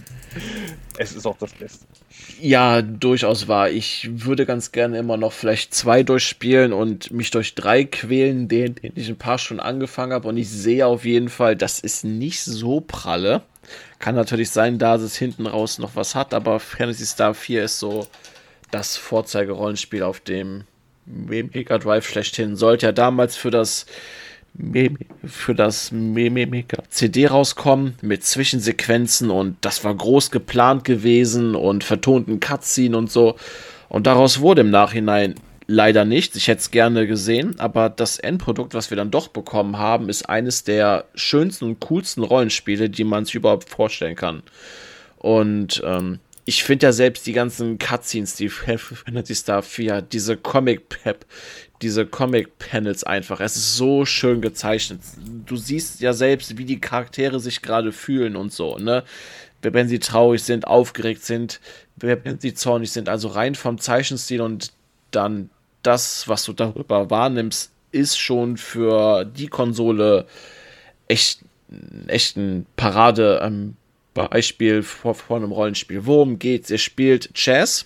es ist auch das Beste. Ja, durchaus wahr. Ich würde ganz gerne immer noch vielleicht zwei durchspielen und mich durch drei quälen, den, den ich ein paar schon angefangen habe. Und ich sehe auf jeden Fall, das ist nicht so pralle. Kann natürlich sein, dass es hinten raus noch was hat, aber Fantasy Star 4 ist so das Vorzeigerollenspiel auf dem Mega Drive schlechthin. Sollte ja damals für das für das CD rauskommen mit Zwischensequenzen und das war groß geplant gewesen und vertonten Cutscene und so. Und daraus wurde im Nachhinein leider nichts. Ich hätte es gerne gesehen, aber das Endprodukt, was wir dann doch bekommen haben, ist eines der schönsten und coolsten Rollenspiele, die man sich überhaupt vorstellen kann. Und ähm, ich finde ja selbst die ganzen Cutscenes, die Fantasy Star 4, diese Comic Pep, diese Comic Panels einfach. Es ist so schön gezeichnet. Du siehst ja selbst, wie die Charaktere sich gerade fühlen und so, ne? Wenn sie traurig sind, aufgeregt sind, wenn sie zornig sind. Also rein vom Zeichenstil und dann das, was du darüber wahrnimmst, ist schon für die Konsole echt, echt ein Parade. Ähm, Beispiel vor, vor einem Rollenspiel. Worum geht's? Ihr spielt Chess,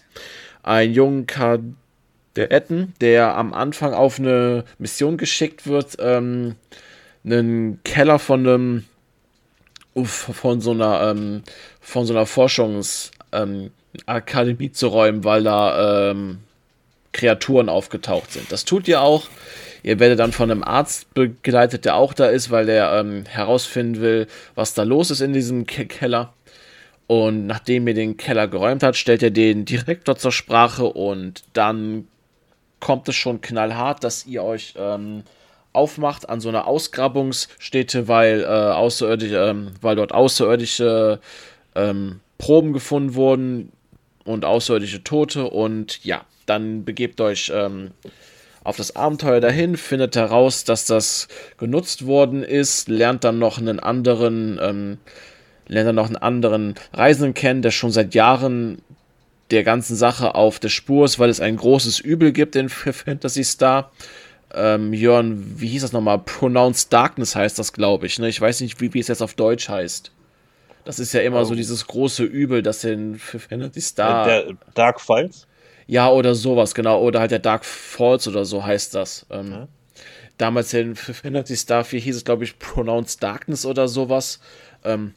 einen jungen Kadetten, der am Anfang auf eine Mission geschickt wird, ähm, einen Keller von einem von so einer ähm, von so einer Forschungsakademie ähm, zu räumen, weil da ähm, Kreaturen aufgetaucht sind. Das tut ihr auch. Ihr werdet dann von einem Arzt begleitet, der auch da ist, weil der ähm, herausfinden will, was da los ist in diesem Ke Keller. Und nachdem ihr den Keller geräumt hat, stellt er den Direktor zur Sprache und dann kommt es schon knallhart, dass ihr euch ähm, aufmacht an so einer Ausgrabungsstätte, weil, äh, außerirdische, ähm, weil dort außerirdische ähm, Proben gefunden wurden und außerirdische Tote. Und ja, dann begebt euch ähm, auf das Abenteuer dahin, findet heraus, dass das genutzt worden ist, lernt dann noch einen anderen ähm, lernt er noch einen anderen Reisenden kennen, der schon seit Jahren der ganzen Sache auf der Spur ist, weil es ein großes Übel gibt in Fantasy Star. Ähm, Jörn, wie hieß das nochmal? Pronounced Darkness heißt das, glaube ich. Ne? Ich weiß nicht, wie, wie es jetzt auf Deutsch heißt. Das ist ja immer oh. so dieses große Übel, das in Fantasy Star. Der Dark Files? Ja, oder sowas, genau. Oder halt der Dark Falls oder so heißt das. Ähm, ja. Damals in Fantasy Star 4 hieß es, glaube ich, Pronounced Darkness oder sowas. Ähm,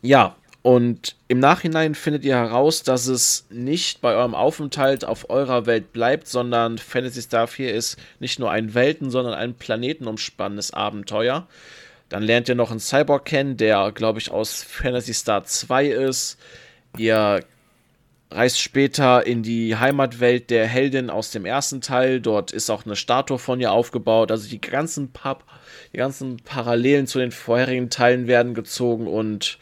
ja, und im Nachhinein findet ihr heraus, dass es nicht bei eurem Aufenthalt auf eurer Welt bleibt, sondern Fantasy Star 4 ist nicht nur ein Welten, sondern ein planetenumspannendes Abenteuer. Dann lernt ihr noch einen Cyborg kennen, der, glaube ich, aus Fantasy Star 2 ist. Ihr reist später in die Heimatwelt der Heldin aus dem ersten Teil. Dort ist auch eine Statue von ihr aufgebaut. Also die ganzen, pa die ganzen Parallelen zu den vorherigen Teilen werden gezogen und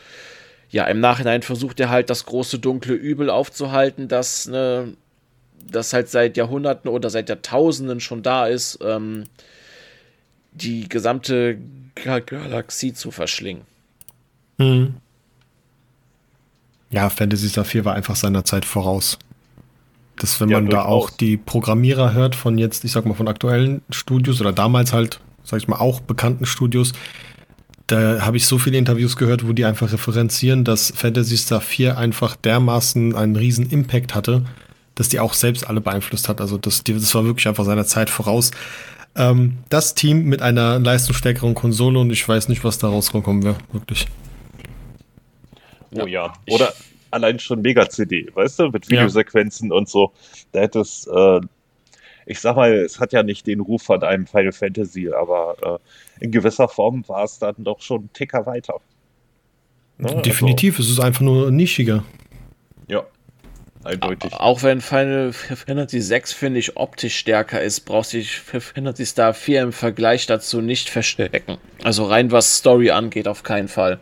ja, im Nachhinein versucht er halt das große dunkle Übel aufzuhalten, das, ne, das halt seit Jahrhunderten oder seit Jahrtausenden schon da ist, ähm, die gesamte Galaxie zu verschlingen. Mhm. Ja, Fantasy Star 4 war einfach seiner Zeit voraus. Das, wenn ja, man da auch die Programmierer hört von jetzt, ich sag mal, von aktuellen Studios oder damals halt, sag ich mal, auch bekannten Studios, da habe ich so viele Interviews gehört, wo die einfach referenzieren, dass Fantasy Star 4 einfach dermaßen einen riesen Impact hatte, dass die auch selbst alle beeinflusst hat. Also das, das war wirklich einfach seiner Zeit voraus. Ähm, das Team mit einer leistungsstärkeren Konsole und ich weiß nicht, was da rausgekommen wäre, wirklich. Oh ja. Oder allein schon Mega-CD, weißt du, mit Videosequenzen ja. und so. Da hätte es, äh, ich sag mal, es hat ja nicht den Ruf von einem Final Fantasy, aber äh, in gewisser Form war es dann doch schon einen Ticker weiter. Ne? Definitiv, also, es ist einfach nur nischiger. Ja, eindeutig. Auch wenn Final Fantasy 6, finde ich, optisch stärker ist, braucht sich Fantasy Star 4 im Vergleich dazu nicht verstecken. Also rein was Story angeht, auf keinen Fall.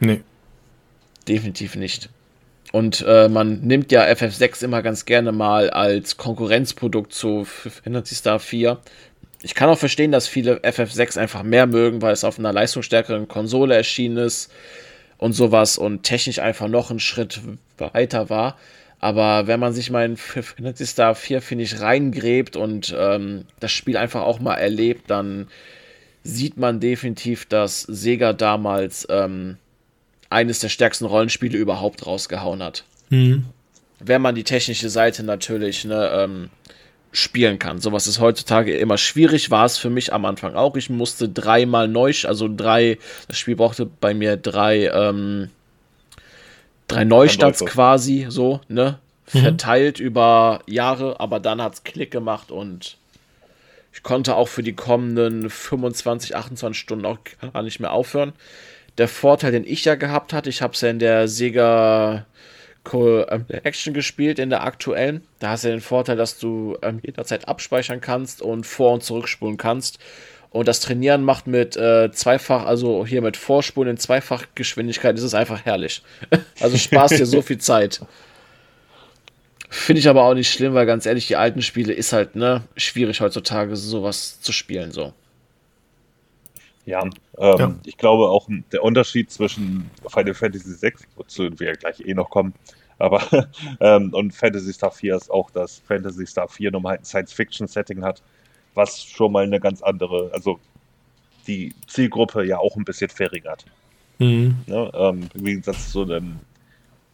Nee. Definitiv nicht. Und äh, man nimmt ja FF6 immer ganz gerne mal als Konkurrenzprodukt zu Fantasy Star 4. Ich kann auch verstehen, dass viele FF6 einfach mehr mögen, weil es auf einer leistungsstärkeren Konsole erschienen ist und sowas und technisch einfach noch einen Schritt weiter war. Aber wenn man sich mal in Fantasy Star 4, finde ich, reingräbt und ähm, das Spiel einfach auch mal erlebt, dann sieht man definitiv, dass Sega damals ähm, eines der stärksten Rollenspiele überhaupt rausgehauen hat. Mhm. Wenn man die technische Seite natürlich ne, ähm, spielen kann. Sowas ist heutzutage immer schwierig, war es für mich am Anfang auch. Ich musste dreimal neu, also drei, das Spiel brauchte bei mir drei, ähm, drei Neustarts quasi, so, ne? Mhm. Verteilt über Jahre, aber dann hat es Klick gemacht und ich konnte auch für die kommenden 25, 28 Stunden auch gar nicht mehr aufhören der Vorteil, den ich ja gehabt hatte, ich habe es ja in der Sega Action gespielt, in der aktuellen. Da hast du den Vorteil, dass du ähm, jederzeit abspeichern kannst und vor- und zurückspulen kannst. Und das Trainieren macht mit äh, zweifach, also hier mit Vorspulen in Zweifachgeschwindigkeit, ist es einfach herrlich. also sparst dir so viel Zeit. Finde ich aber auch nicht schlimm, weil ganz ehrlich, die alten Spiele ist halt, ne, schwierig heutzutage sowas zu spielen, so. Ja, ähm, ja, ich glaube auch der Unterschied zwischen Final Fantasy VI, wozu wir gleich eh noch kommen, aber ähm, und Fantasy Star 4 ist auch, dass Fantasy Star 4 nochmal ein Science-Fiction-Setting hat, was schon mal eine ganz andere, also die Zielgruppe ja auch ein bisschen verringert. Mhm. Ne, ähm, Im Gegensatz zu einem,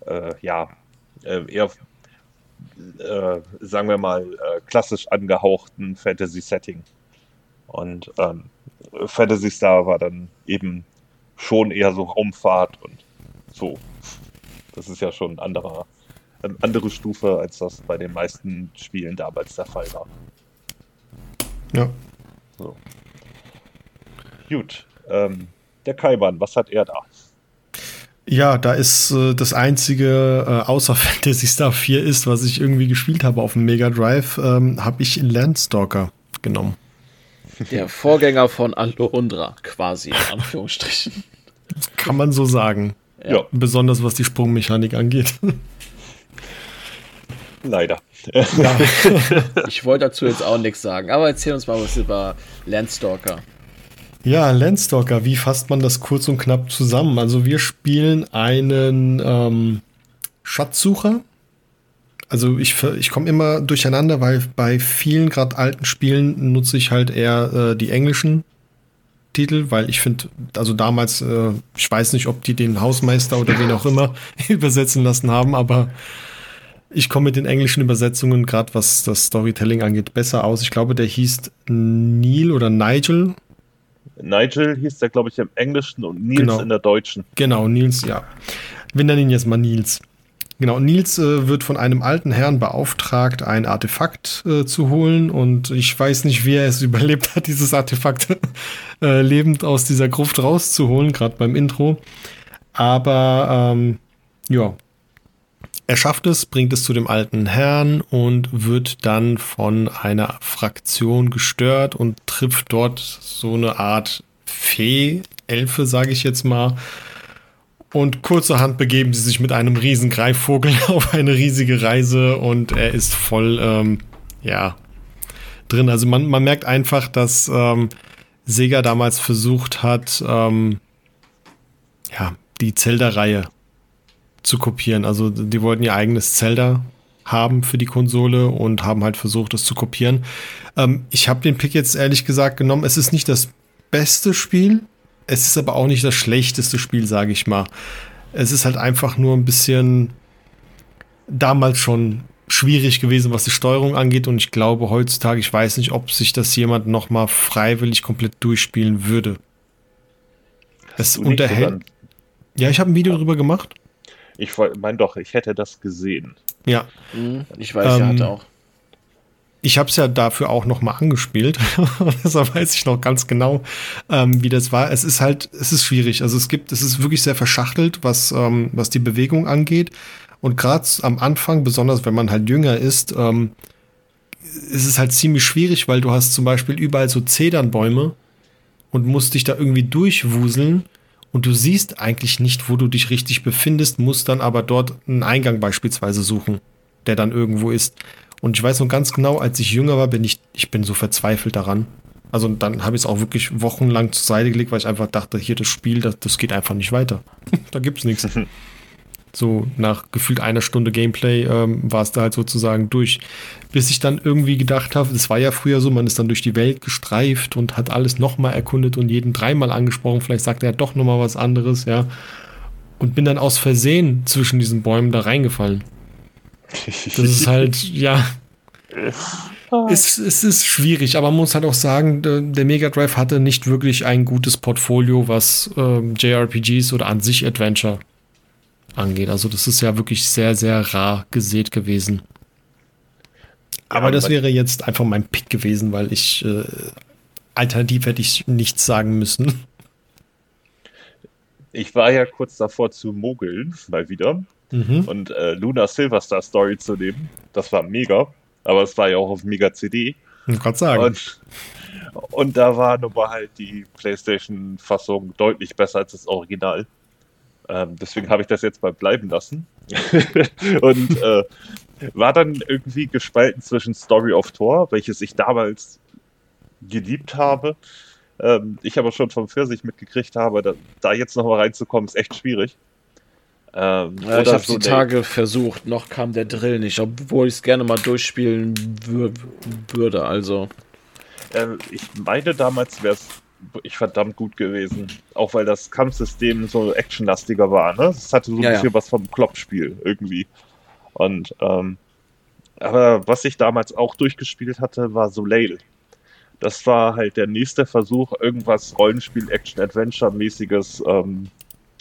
äh, ja, äh, eher, äh, sagen wir mal, äh, klassisch angehauchten Fantasy-Setting. Und ähm, Fantasy Star war dann eben schon eher so Raumfahrt und so. Das ist ja schon ein anderer, eine andere Stufe, als das bei den meisten Spielen damals der Fall war. Ja. So. Gut. Ähm, der Kaiban, was hat er da? Ja, da ist äh, das einzige äh, außer Fantasy Star 4 ist, was ich irgendwie gespielt habe auf dem Mega Drive, ähm, habe ich Landstalker genommen. Der Vorgänger von Alondra, quasi, in Anführungsstrichen. Kann man so sagen. Ja. Besonders was die Sprungmechanik angeht. Leider. Ja. ich wollte dazu jetzt auch nichts sagen, aber erzähl uns mal was über Landstalker. Ja, Landstalker, wie fasst man das kurz und knapp zusammen? Also wir spielen einen ähm, Schatzsucher. Also ich, ich komme immer durcheinander, weil bei vielen gerade alten Spielen nutze ich halt eher äh, die englischen Titel, weil ich finde, also damals, äh, ich weiß nicht, ob die den Hausmeister oder wen auch immer übersetzen lassen haben, aber ich komme mit den englischen Übersetzungen, gerade was das Storytelling angeht, besser aus. Ich glaube, der hieß Neil oder Nigel. Nigel hieß der, glaube ich, im Englischen und Nils genau. in der Deutschen. Genau, Nils, ja. Wir nennen ihn jetzt mal Nils. Genau, Nils äh, wird von einem alten Herrn beauftragt, ein Artefakt äh, zu holen und ich weiß nicht, wie er es überlebt hat, dieses Artefakt äh, lebend aus dieser Gruft rauszuholen, gerade beim Intro. Aber ähm, ja, er schafft es, bringt es zu dem alten Herrn und wird dann von einer Fraktion gestört und trifft dort so eine Art Fee, Elfe, sage ich jetzt mal. Und kurzerhand begeben sie sich mit einem riesen Greifvogel auf eine riesige Reise und er ist voll, ähm, ja, drin. Also man, man merkt einfach, dass ähm, Sega damals versucht hat, ähm, ja, die Zelda-Reihe zu kopieren. Also die wollten ihr eigenes Zelda haben für die Konsole und haben halt versucht, es zu kopieren. Ähm, ich habe den Pick jetzt ehrlich gesagt genommen. Es ist nicht das beste Spiel, es ist aber auch nicht das schlechteste Spiel, sage ich mal. Es ist halt einfach nur ein bisschen damals schon schwierig gewesen, was die Steuerung angeht. Und ich glaube heutzutage, ich weiß nicht, ob sich das jemand noch mal freiwillig komplett durchspielen würde. Es unterhält. Ja, ich habe ein Video darüber gemacht. Ich meine doch, ich hätte das gesehen. Ja. Mhm. Ich weiß, ähm, er hatte auch. Ich habe es ja dafür auch noch mal angespielt, deshalb weiß ich noch ganz genau, ähm, wie das war. Es ist halt, es ist schwierig. Also es gibt, es ist wirklich sehr verschachtelt, was ähm, was die Bewegung angeht. Und gerade am Anfang, besonders wenn man halt jünger ist, ähm, ist es halt ziemlich schwierig, weil du hast zum Beispiel überall so Zedernbäume und musst dich da irgendwie durchwuseln und du siehst eigentlich nicht, wo du dich richtig befindest, musst dann aber dort einen Eingang beispielsweise suchen, der dann irgendwo ist. Und ich weiß noch ganz genau, als ich jünger war, bin ich, ich bin so verzweifelt daran. Also dann habe ich es auch wirklich wochenlang zur Seite gelegt, weil ich einfach dachte, hier das Spiel, das, das geht einfach nicht weiter. da gibt's nichts. So nach gefühlt einer Stunde Gameplay ähm, war es da halt sozusagen durch. Bis ich dann irgendwie gedacht habe, das war ja früher so, man ist dann durch die Welt gestreift und hat alles nochmal erkundet und jeden dreimal angesprochen. Vielleicht sagt er doch nochmal was anderes, ja. Und bin dann aus Versehen zwischen diesen Bäumen da reingefallen. Das ist halt, ja. Es, es ist schwierig, aber man muss halt auch sagen, der, Mega Drive hatte nicht wirklich ein gutes Portfolio, was äh, JRPGs oder an sich Adventure angeht. Also das ist ja wirklich sehr, sehr rar gesät gewesen. Aber das wäre jetzt einfach mein Pick gewesen, weil ich äh, alternativ hätte ich nichts sagen müssen. Ich war ja kurz davor zu mogeln, mal wieder. Mhm. Und äh, Luna Silverstar Story zu nehmen. Das war mega. Aber es war ja auch auf Mega CD. Ich kann sagen. Und, und da war nun mal halt die PlayStation-Fassung deutlich besser als das Original. Ähm, deswegen habe ich das jetzt mal bleiben lassen. und äh, war dann irgendwie gespalten zwischen Story of Thor, welches ich damals geliebt habe. Ähm, ich aber schon vom Pfirsich mitgekriegt habe, da, da jetzt nochmal reinzukommen, ist echt schwierig. Ähm, ja, ich habe so die Tage versucht, noch kam der Drill nicht, obwohl ich es gerne mal durchspielen würde. Also. Äh, ich meine, damals wäre es verdammt gut gewesen. Auch weil das Kampfsystem so actionlastiger war. Ne? Es hatte so ein ja, bisschen ja. was vom Kloppspiel irgendwie. Und ähm, aber was ich damals auch durchgespielt hatte, war Soleil. Das war halt der nächste Versuch, irgendwas Rollenspiel, Action-Adventure-mäßiges ähm,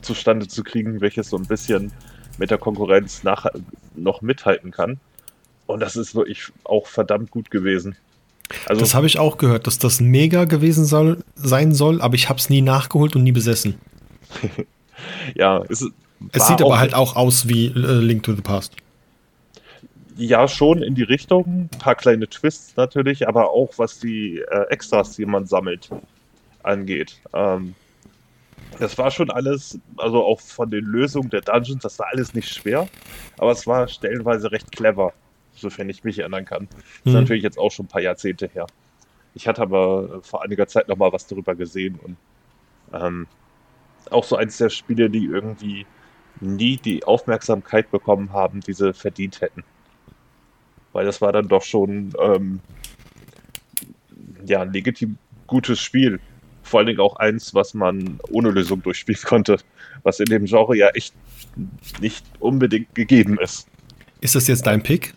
zustande zu kriegen, welches so ein bisschen mit der Konkurrenz nach, noch mithalten kann. Und das ist wirklich auch verdammt gut gewesen. Also, das habe ich auch gehört, dass das mega gewesen soll, sein soll, aber ich habe es nie nachgeholt und nie besessen. ja, es, es sieht aber halt auch aus wie äh, Link to the Past. Ja, schon in die Richtung. Ein paar kleine Twists natürlich, aber auch was die äh, Extras, die man sammelt, angeht. Ähm, das war schon alles, also auch von den Lösungen der Dungeons, das war alles nicht schwer, aber es war stellenweise recht clever sofern ich mich erinnern kann. Das ist mhm. natürlich jetzt auch schon ein paar Jahrzehnte her. Ich hatte aber vor einiger Zeit noch mal was darüber gesehen und ähm, auch so eins der Spiele, die irgendwie nie die Aufmerksamkeit bekommen haben, die sie verdient hätten. Weil das war dann doch schon ähm, ja, ein legitim gutes Spiel. Vor allen Dingen auch eins, was man ohne Lösung durchspielen konnte, was in dem Genre ja echt nicht unbedingt gegeben ist. Ist das jetzt dein Pick?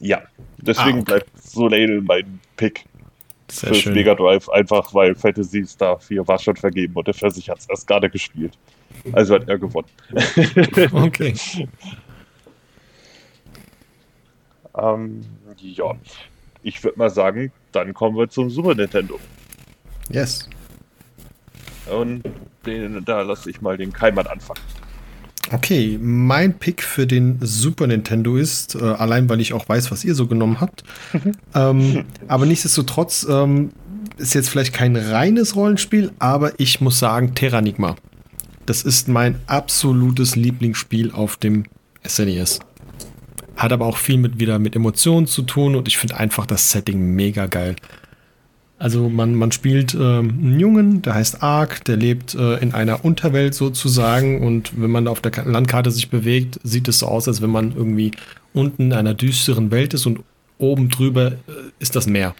Ja, deswegen ah, okay. bleibt Soleil mein Pick. Sehr fürs schön. Mega Drive, einfach weil Fantasy Star 4 war schon vergeben und der Pfirsich hat es erst gerade gespielt. Also hat er gewonnen. okay. ähm, ja, ich würde mal sagen, dann kommen wir zum Super Nintendo. Yes. Und den, da lasse ich mal den Keimann anfangen. Okay, mein Pick für den Super Nintendo ist, äh, allein weil ich auch weiß, was ihr so genommen habt. ähm, aber nichtsdestotrotz ähm, ist jetzt vielleicht kein reines Rollenspiel, aber ich muss sagen, Terranigma. Das ist mein absolutes Lieblingsspiel auf dem SNES. E Hat aber auch viel mit wieder mit Emotionen zu tun und ich finde einfach das Setting mega geil. Also man, man spielt äh, einen Jungen, der heißt Ark, der lebt äh, in einer Unterwelt sozusagen und wenn man auf der Landkarte sich bewegt, sieht es so aus, als wenn man irgendwie unten in einer düsteren Welt ist und oben drüber äh, ist das Meer.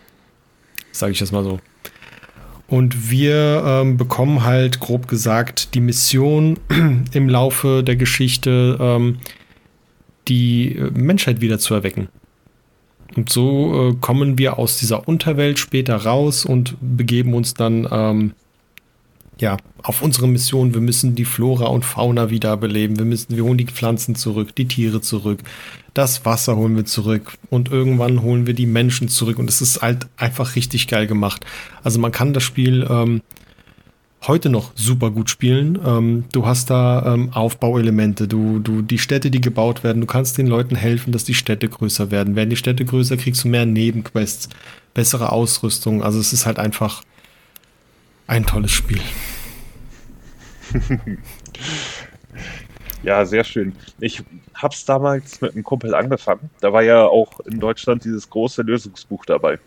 Sage ich das mal so. Und wir ähm, bekommen halt grob gesagt die Mission im Laufe der Geschichte, ähm, die äh, Menschheit wieder zu erwecken. Und so äh, kommen wir aus dieser Unterwelt später raus und begeben uns dann ähm, ja, auf unsere Mission. Wir müssen die Flora und Fauna wiederbeleben. Wir müssen, wir holen die Pflanzen zurück, die Tiere zurück, das Wasser holen wir zurück und irgendwann holen wir die Menschen zurück. Und es ist halt einfach richtig geil gemacht. Also man kann das Spiel ähm, heute noch super gut spielen. Ähm, du hast da ähm, Aufbauelemente, du, du, die Städte, die gebaut werden, du kannst den Leuten helfen, dass die Städte größer werden. Werden die Städte größer, kriegst du mehr Nebenquests, bessere Ausrüstung. Also es ist halt einfach ein tolles Spiel. ja, sehr schön. Ich habe es damals mit einem Kumpel angefangen. Da war ja auch in Deutschland dieses große Lösungsbuch dabei.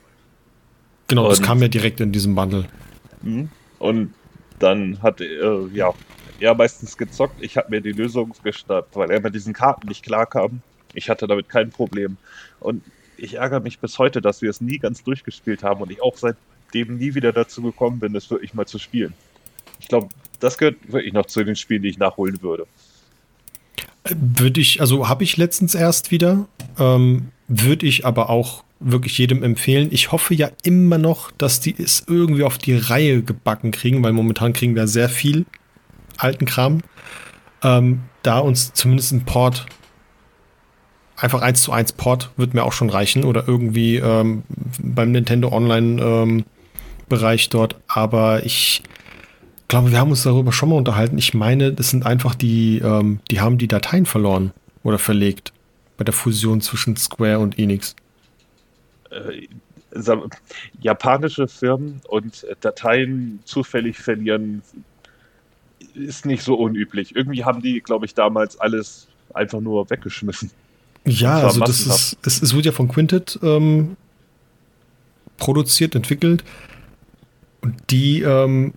Genau, Und, das kam ja direkt in diesem Bundle. Mhm. Und dann hat äh, ja, er meistens gezockt. Ich habe mir die Lösung geschnappt, weil er mit diesen Karten nicht klar kam. Ich hatte damit kein Problem. Und ich ärgere mich bis heute, dass wir es nie ganz durchgespielt haben und ich auch seitdem nie wieder dazu gekommen bin, es wirklich mal zu spielen. Ich glaube, das gehört wirklich noch zu den Spielen, die ich nachholen würde. Würde ich, also habe ich letztens erst wieder, ähm, würde ich aber auch wirklich jedem empfehlen. Ich hoffe ja immer noch, dass die es irgendwie auf die Reihe gebacken kriegen, weil momentan kriegen wir sehr viel alten Kram. Ähm, da uns zumindest ein Port, einfach 1 zu 1 Port wird mir auch schon reichen oder irgendwie ähm, beim Nintendo Online ähm, Bereich dort. Aber ich glaube, wir haben uns darüber schon mal unterhalten. Ich meine, das sind einfach die, ähm, die haben die Dateien verloren oder verlegt bei der Fusion zwischen Square und Enix äh, japanische Firmen und Dateien zufällig verlieren, ist nicht so unüblich. Irgendwie haben die, glaube ich, damals alles einfach nur weggeschmissen. Ja, also das ist, es, es wird ja von Quintet ähm, produziert, entwickelt. Und die ähm,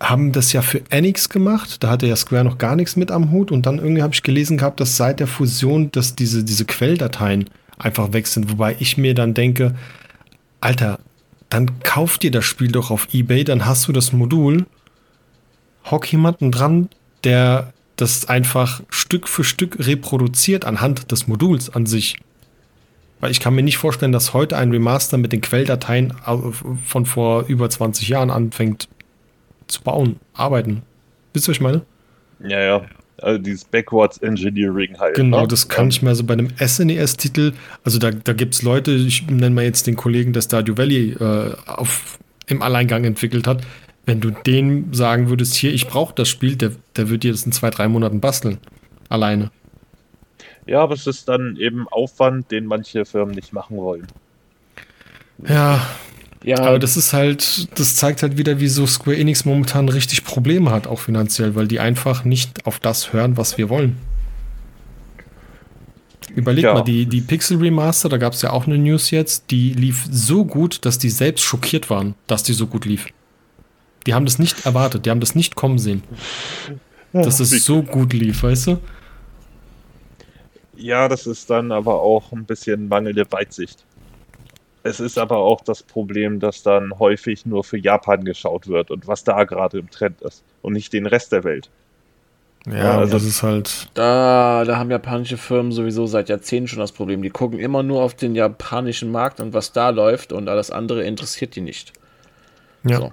haben das ja für Enix gemacht. Da hatte ja Square noch gar nichts mit am Hut. Und dann irgendwie habe ich gelesen gehabt, dass seit der Fusion, dass diese, diese Quelldateien einfach weg sind. Wobei ich mir dann denke, Alter, dann kauf dir das Spiel doch auf Ebay, dann hast du das Modul, hock jemanden dran, der das einfach Stück für Stück reproduziert anhand des Moduls an sich. Weil ich kann mir nicht vorstellen, dass heute ein Remaster mit den Quelldateien von vor über 20 Jahren anfängt zu bauen, arbeiten. Wisst ihr, was ich meine? Ja, ja also dieses Backwards Engineering halt. Genau, ne? das kann ich mir so bei einem SNES-Titel, also da, da gibt es Leute, ich nenne mal jetzt den Kollegen, der Stardew Valley äh, auf, im Alleingang entwickelt hat. Wenn du dem sagen würdest, hier, ich brauche das Spiel, der, der wird dir das in zwei, drei Monaten basteln. Alleine. Ja, aber es ist dann eben Aufwand, den manche Firmen nicht machen wollen. Ja, ja. Aber das ist halt, das zeigt halt wieder, wieso Square Enix momentan richtig Probleme hat, auch finanziell, weil die einfach nicht auf das hören, was wir wollen. Überleg ja. mal, die, die Pixel Remaster, da gab es ja auch eine News jetzt, die lief so gut, dass die selbst schockiert waren, dass die so gut lief. Die haben das nicht erwartet, die haben das nicht kommen sehen. Dass es so gut lief, weißt du? Ja, das ist dann aber auch ein bisschen mangelnde Weitsicht. Es ist aber auch das Problem, dass dann häufig nur für Japan geschaut wird und was da gerade im Trend ist und nicht den Rest der Welt. Ja, also das ist halt. Da, da haben japanische Firmen sowieso seit Jahrzehnten schon das Problem. Die gucken immer nur auf den japanischen Markt und was da läuft und alles andere interessiert die nicht. Ja. So.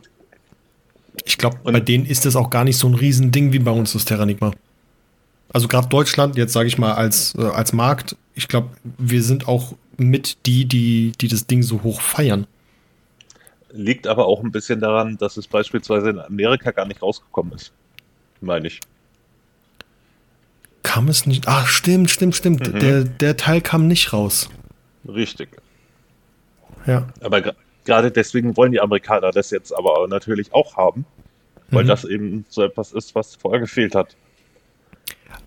Ich glaube, bei denen ist das auch gar nicht so ein Riesending wie bei uns das Terranigma. Also gerade Deutschland, jetzt sage ich mal als, äh, als Markt, ich glaube, wir sind auch mit die, die, die das Ding so hoch feiern. Liegt aber auch ein bisschen daran, dass es beispielsweise in Amerika gar nicht rausgekommen ist. Meine ich. Kam es nicht? Ach, stimmt, stimmt, stimmt. Mhm. Der, der Teil kam nicht raus. Richtig. Ja. Aber gerade deswegen wollen die Amerikaner das jetzt aber natürlich auch haben, weil mhm. das eben so etwas ist, was vorher gefehlt hat.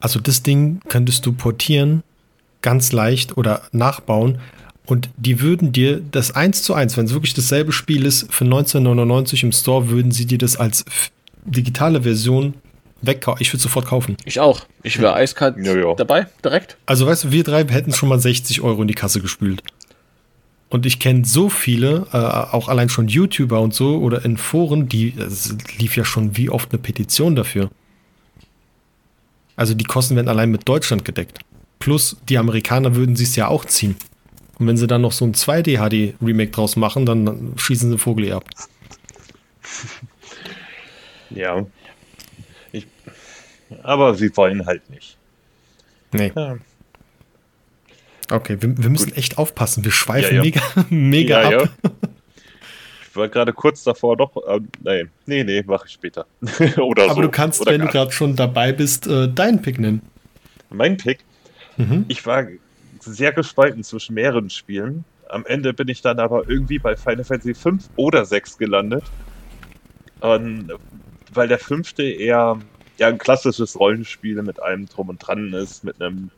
Also das Ding könntest du portieren ganz leicht oder nachbauen. Und die würden dir das eins zu eins, wenn es wirklich dasselbe Spiel ist, für 1999 im Store, würden sie dir das als digitale Version wegkaufen. Ich würde sofort kaufen. Ich auch. Ich wäre eiskalt ja, ja. dabei, direkt. Also weißt du, wir drei hätten schon mal 60 Euro in die Kasse gespült. Und ich kenne so viele, äh, auch allein schon YouTuber und so oder in Foren, die es lief ja schon wie oft eine Petition dafür. Also die Kosten werden allein mit Deutschland gedeckt. Plus die Amerikaner würden sie es ja auch ziehen. Und wenn sie dann noch so ein 2D-HD-Remake draus machen, dann schießen sie Vogel eh ab. Ja. Ich, aber sie wollen halt nicht. Nee. Ja. Okay, wir, wir müssen Gut. echt aufpassen. Wir schweifen ja, ja. mega, mega ab. Ich war gerade kurz davor noch. Äh, nee, nee, nee, mache ich später. oder Aber so. du kannst, oder wenn du gerade schon dabei bist, äh, deinen Pick nennen. Mein Pick? Mhm. Ich war sehr gespalten zwischen mehreren Spielen. Am Ende bin ich dann aber irgendwie bei Final Fantasy 5 oder 6 gelandet. Und weil der fünfte eher ja, ein klassisches Rollenspiel mit allem drum und dran ist, mit einem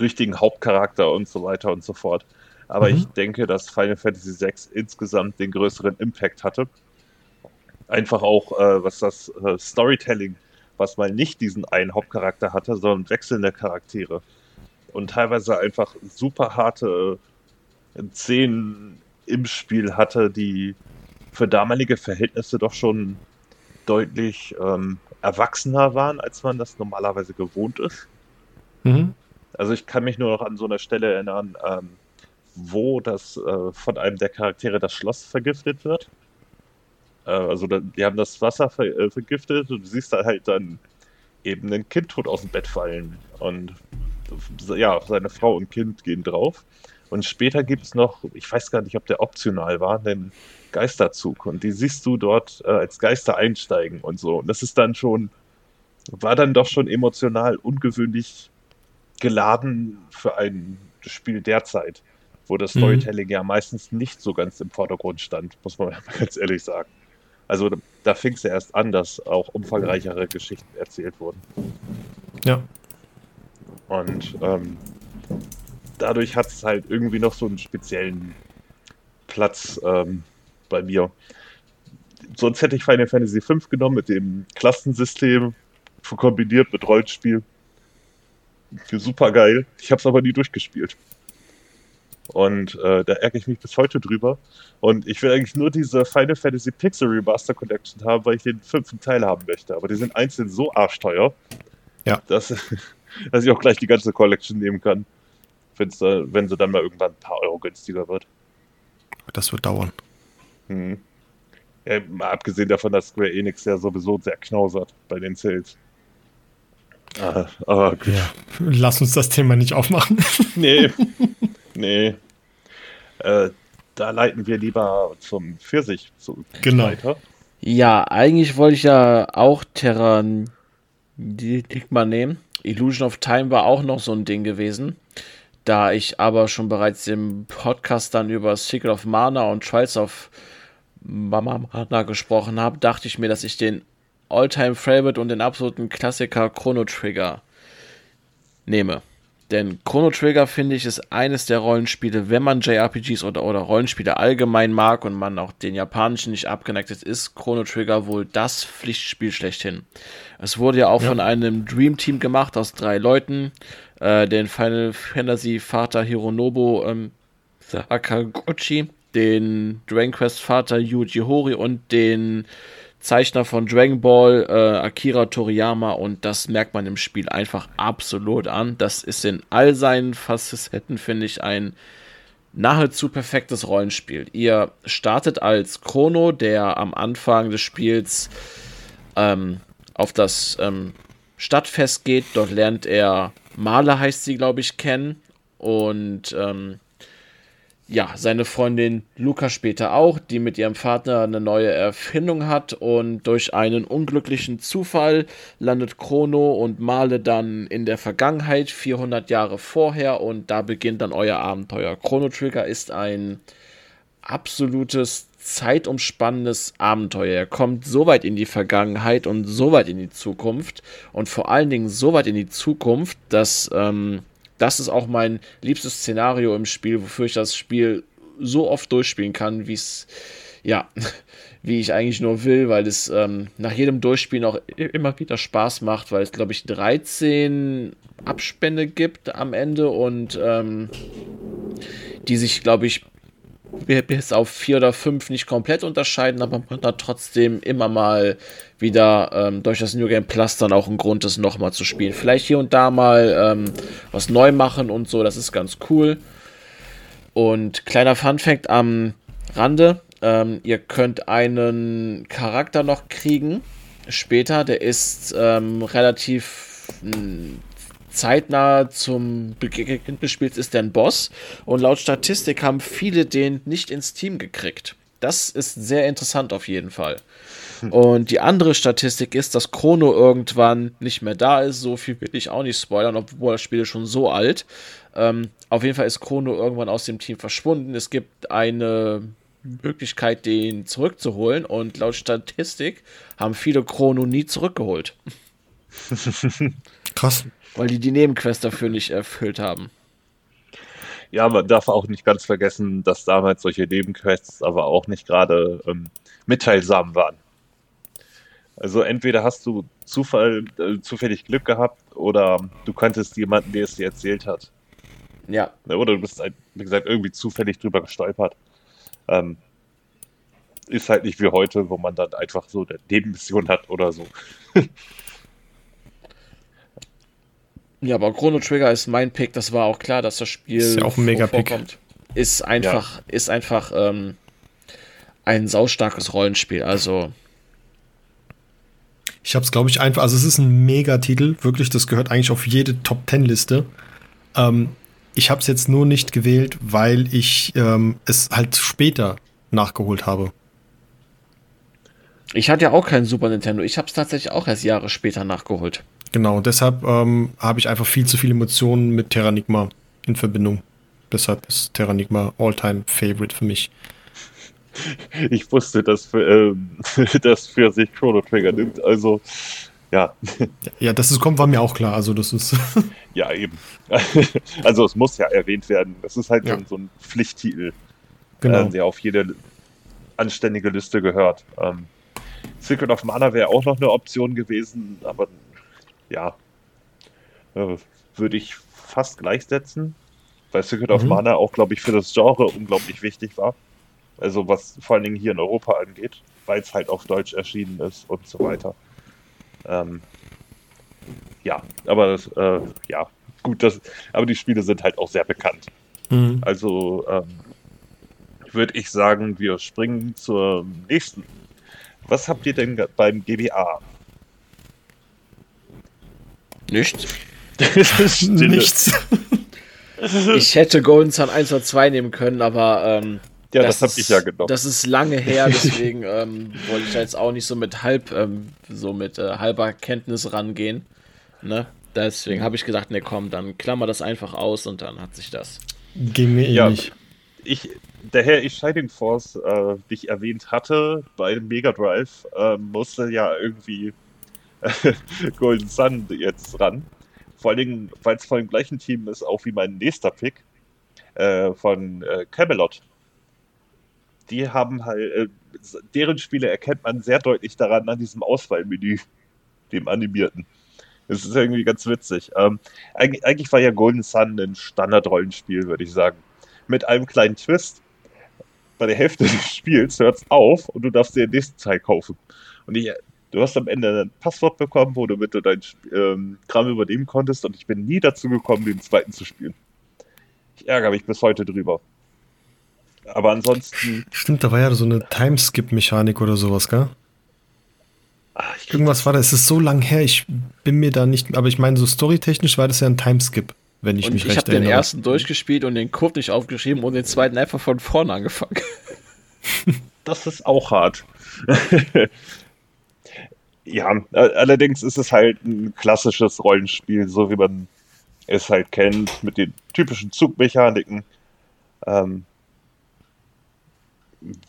richtigen Hauptcharakter und so weiter und so fort. Aber mhm. ich denke, dass Final Fantasy 6 insgesamt den größeren Impact hatte. Einfach auch, äh, was das äh, Storytelling, was mal nicht diesen einen Hauptcharakter hatte, sondern wechselnde Charaktere und teilweise einfach super harte äh, Szenen im Spiel hatte, die für damalige Verhältnisse doch schon deutlich ähm, erwachsener waren, als man das normalerweise gewohnt ist. Mhm. Also ich kann mich nur noch an so eine Stelle erinnern, ähm, wo das äh, von einem der Charaktere das Schloss vergiftet wird. Äh, also da, die haben das Wasser ver äh, vergiftet und du siehst da halt dann eben ein Kind tot aus dem Bett fallen. Und ja, seine Frau und Kind gehen drauf. Und später gibt es noch, ich weiß gar nicht, ob der optional war, einen Geisterzug. Und die siehst du dort äh, als Geister einsteigen und so. Und das ist dann schon, war dann doch schon emotional ungewöhnlich geladen für ein Spiel derzeit, wo das mhm. Storytelling mhm. ja meistens nicht so ganz im Vordergrund stand, muss man ganz ehrlich sagen. Also da fing es ja erst an, dass auch umfangreichere Geschichten erzählt wurden. Ja. Und ähm, dadurch hat es halt irgendwie noch so einen speziellen Platz ähm, bei mir. Sonst hätte ich Final Fantasy V genommen mit dem Klassensystem, kombiniert mit Rollenspiel. Super geil. Ich habe es aber nie durchgespielt. Und äh, da ärgere ich mich bis heute drüber. Und ich will eigentlich nur diese Final Fantasy Pixel Remaster Collection haben, weil ich den fünften Teil haben möchte. Aber die sind einzeln so arschteuer, ja. dass, dass ich auch gleich die ganze Collection nehmen kann, wenn's da, wenn sie dann mal irgendwann ein paar Euro günstiger wird. Das wird dauern. Hm. Ja, mal abgesehen davon, dass Square Enix ja sowieso sehr knausert bei den Sales. Ah, ah, ja. Lass uns das Thema nicht aufmachen. Nee. nee. Äh, da leiten wir lieber zum Pfirsich zu genau. weiter. Ja, eigentlich wollte ich ja auch Terran Digma nehmen. Illusion of Time war auch noch so ein Ding gewesen. Da ich aber schon bereits im Podcast dann über Secret of Mana und Trials of Mana gesprochen habe, dachte ich mir, dass ich den All-Time Favorite und den absoluten Klassiker Chrono Trigger nehme. Denn Chrono Trigger, finde ich, ist eines der Rollenspiele, wenn man JRPGs oder, oder Rollenspiele allgemein mag und man auch den japanischen nicht abgeneigt ist, ist Chrono Trigger wohl das Pflichtspiel schlechthin. Es wurde ja auch ja. von einem Dream Team gemacht aus drei Leuten, äh, den Final Fantasy Vater Hironobu ähm, Sakaguchi, den Dragon Quest Vater Yuji Hori und den Zeichner von Dragon Ball, äh, Akira Toriyama, und das merkt man im Spiel einfach absolut an. Das ist in all seinen Facetten, finde ich, ein nahezu perfektes Rollenspiel. Ihr startet als Chrono, der am Anfang des Spiels ähm, auf das ähm, Stadtfest geht. Dort lernt er Male, heißt sie, glaube ich, kennen. Und ähm, ja, seine Freundin Luca später auch, die mit ihrem Vater eine neue Erfindung hat und durch einen unglücklichen Zufall landet Chrono und Male dann in der Vergangenheit 400 Jahre vorher und da beginnt dann euer Abenteuer. Chrono Trigger ist ein absolutes zeitumspannendes Abenteuer. Er kommt so weit in die Vergangenheit und so weit in die Zukunft und vor allen Dingen so weit in die Zukunft, dass ähm, das ist auch mein liebstes Szenario im Spiel, wofür ich das Spiel so oft durchspielen kann, wie es, ja, wie ich eigentlich nur will, weil es ähm, nach jedem Durchspielen auch immer wieder Spaß macht, weil es, glaube ich, 13 Abspende gibt am Ende und ähm, die sich, glaube ich, bis auf vier oder fünf nicht komplett unterscheiden, aber man hat trotzdem immer mal wieder ähm, durch das New Game Plus dann auch ein Grund ist, nochmal zu spielen. Vielleicht hier und da mal ähm, was neu machen und so, das ist ganz cool. Und kleiner Fun Fact am Rande: ähm, Ihr könnt einen Charakter noch kriegen später, der ist ähm, relativ hm, zeitnah zum Beginn des Spiels ist der ein Boss und laut Statistik haben viele den nicht ins Team gekriegt. Das ist sehr interessant auf jeden Fall. Hm. Und die andere Statistik ist, dass Chrono irgendwann nicht mehr da ist. So viel will ich auch nicht spoilern, obwohl das Spiel ist schon so alt. Ähm, auf jeden Fall ist Chrono irgendwann aus dem Team verschwunden. Es gibt eine Möglichkeit, den zurückzuholen. Und laut Statistik haben viele Chrono nie zurückgeholt. Krass weil die die Nebenquest dafür nicht erfüllt haben. Ja, man darf auch nicht ganz vergessen, dass damals solche Nebenquests aber auch nicht gerade ähm, mitteilsam waren. Also entweder hast du Zufall, äh, zufällig Glück gehabt oder du kanntest jemanden, der es dir erzählt hat. Ja. Oder du bist, halt, wie gesagt, irgendwie zufällig drüber gestolpert. Ähm, ist halt nicht wie heute, wo man dann einfach so eine Nebenmission hat oder so. Ja, aber Chrono Trigger ist mein Pick. Das war auch klar, dass das Spiel ist ja auch ein mega Pick. Ist einfach, ja. ist einfach ähm, ein saustarkes Rollenspiel. Also ich habe es, glaube ich, einfach. Also es ist ein Mega-Titel. Wirklich, das gehört eigentlich auf jede Top Ten Liste. Ähm, ich habe es jetzt nur nicht gewählt, weil ich ähm, es halt später nachgeholt habe. Ich hatte ja auch keinen Super Nintendo. Ich habe es tatsächlich auch erst Jahre später nachgeholt. Genau, deshalb ähm, habe ich einfach viel zu viele Emotionen mit Terranigma in Verbindung. Deshalb ist Terranigma All-Time Favorite für mich. Ich wusste, dass für, äh, das für sich Chrono Trigger nimmt, also ja. Ja, dass es kommt, war mir auch klar. Also das ist. ja, eben. Also es muss ja erwähnt werden. Das ist halt ja. so ein Pflichttitel, genau. äh, der auf jede anständige Liste gehört. Ähm, Secret of Mana wäre auch noch eine Option gewesen, aber ja, äh, würde ich fast gleichsetzen, weil Secret mhm. of Mana auch, glaube ich, für das Genre unglaublich wichtig war. Also was vor allen Dingen hier in Europa angeht, weil es halt auf Deutsch erschienen ist und so weiter. Ähm, ja, aber das, äh, ja, gut, das, aber die Spiele sind halt auch sehr bekannt. Mhm. Also ähm, würde ich sagen, wir springen zur nächsten. Was habt ihr denn beim GBA? Nichts. Nichts. ich hätte Golden Sun 1 oder 2 nehmen können, aber ähm, ja, das, das habe ich ja genommen. Das ist lange her, deswegen ähm, wollte ich da jetzt auch nicht so mit halb, ähm, so mit äh, halber Kenntnis rangehen. Ne? Deswegen habe ich gedacht, ne komm, dann klammer das einfach aus und dann hat sich das. Ging mir ja, ähnlich. Ich, der Herr ich Shining Force, äh, dich erwähnt hatte, bei Mega Drive, äh, musste ja irgendwie Golden Sun jetzt ran. Vor allen Dingen, weil es von dem gleichen Team ist, auch wie mein nächster Pick äh, von äh, Camelot. Die haben halt, äh, deren Spiele erkennt man sehr deutlich daran an diesem Auswahlmenü, dem animierten. Das ist irgendwie ganz witzig. Ähm, eigentlich, eigentlich war ja Golden Sun ein Standard-Rollenspiel, würde ich sagen. Mit einem kleinen Twist. Bei der Hälfte des Spiels hört es auf und du darfst dir den nächsten Teil kaufen. Und ich, du hast am Ende ein Passwort bekommen, womit du dein ähm, Kram übernehmen konntest und ich bin nie dazu gekommen, den zweiten zu spielen. Ich ärgere mich bis heute drüber. Aber ansonsten. Stimmt, da war ja so eine Timeskip-Mechanik oder sowas, gell? Ach, Irgendwas war da, es ist so lang her, ich bin mir da nicht, aber ich meine, so storytechnisch war das ja ein Timeskip, wenn ich und mich ich recht erinnere. Ich habe den ersten durchgespielt und den Code nicht aufgeschrieben und den zweiten einfach von vorne angefangen. das ist auch hart. ja, allerdings ist es halt ein klassisches Rollenspiel, so wie man es halt kennt, mit den typischen Zugmechaniken. Ähm,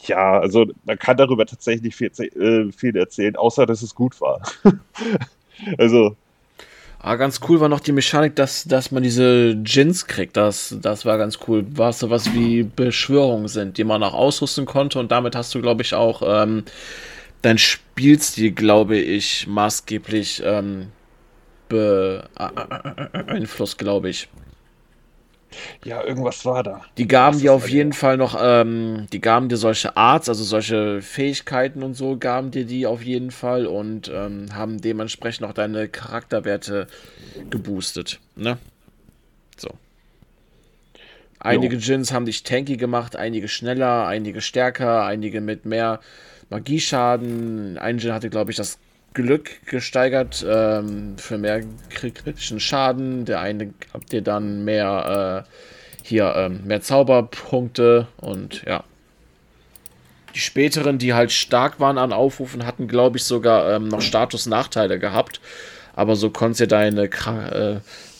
ja, also man kann darüber tatsächlich viel, äh, viel erzählen, außer dass es gut war. also. Ah, ganz cool war noch die Mechanik, dass, dass man diese Gins kriegt. Das, das war ganz cool. Was so was wie Beschwörungen sind, die man auch ausrüsten konnte. Und damit hast du, glaube ich, auch ähm, dein Spielstil, glaube ich, maßgeblich ähm, beeinflusst, glaube ich. Ja, irgendwas war da. Die gaben dir auf jeden Fall noch, ähm, die gaben dir solche Arts, also solche Fähigkeiten und so, gaben dir die auf jeden Fall und ähm, haben dementsprechend auch deine Charakterwerte geboostet. Ne? So. Einige Gins haben dich tanky gemacht, einige schneller, einige stärker, einige mit mehr Magieschaden. Ein Gin hatte, glaube ich, das Glück gesteigert ähm, für mehr kritischen Schaden. Der eine habt ihr dann mehr äh, hier ähm, mehr Zauberpunkte und ja. Die späteren, die halt stark waren an Aufrufen, hatten, glaube ich, sogar ähm, noch Status-Nachteile gehabt. Aber so konntest du deine, äh,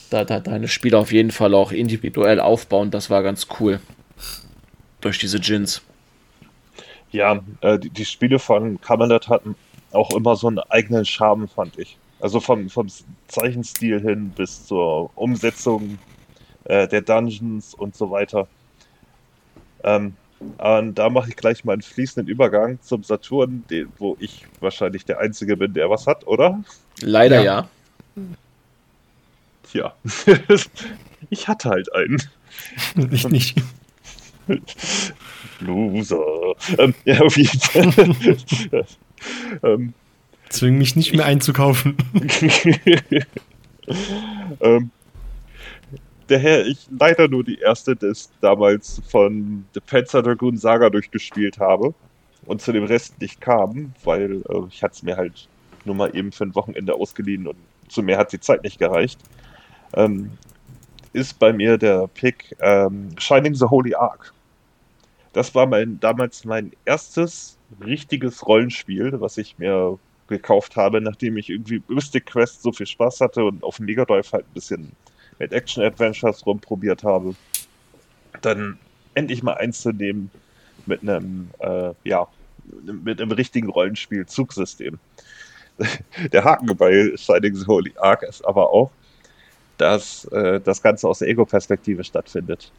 da, da, deine Spiele auf jeden Fall auch individuell aufbauen. Das war ganz cool. Durch diese Gins. Ja, äh, die, die, Spiele von Camelot hatten auch immer so einen eigenen Charme, fand ich. Also vom, vom Zeichenstil hin bis zur Umsetzung äh, der Dungeons und so weiter. Ähm, und da mache ich gleich mal einen fließenden Übergang zum Saturn, den, wo ich wahrscheinlich der Einzige bin, der was hat, oder? Leider ja. ja. Tja. ich hatte halt einen. Ich nicht. Loser. Ähm, ja, auf jeden Fall. ähm, Zwing mich nicht mehr einzukaufen. ähm, daher ich leider nur die erste Disc damals von The Panzer Dragoon Saga durchgespielt habe und zu dem Rest nicht kam, weil äh, ich hatte es mir halt nur mal eben für ein Wochenende ausgeliehen und zu mehr hat die Zeit nicht gereicht. Ähm, ist bei mir der Pick ähm, Shining the Holy Ark. Das war mein, damals mein erstes richtiges Rollenspiel, was ich mir gekauft habe, nachdem ich irgendwie Mystic Quest so viel Spaß hatte und auf dem Mega Drive halt ein bisschen mit Action Adventures rumprobiert habe. Dann endlich mal eins zu nehmen mit einem, äh, ja, mit einem richtigen Rollenspiel-Zugsystem. Der Haken bei Shining the Holy Ark ist aber auch, dass äh, das Ganze aus der Ego-Perspektive stattfindet.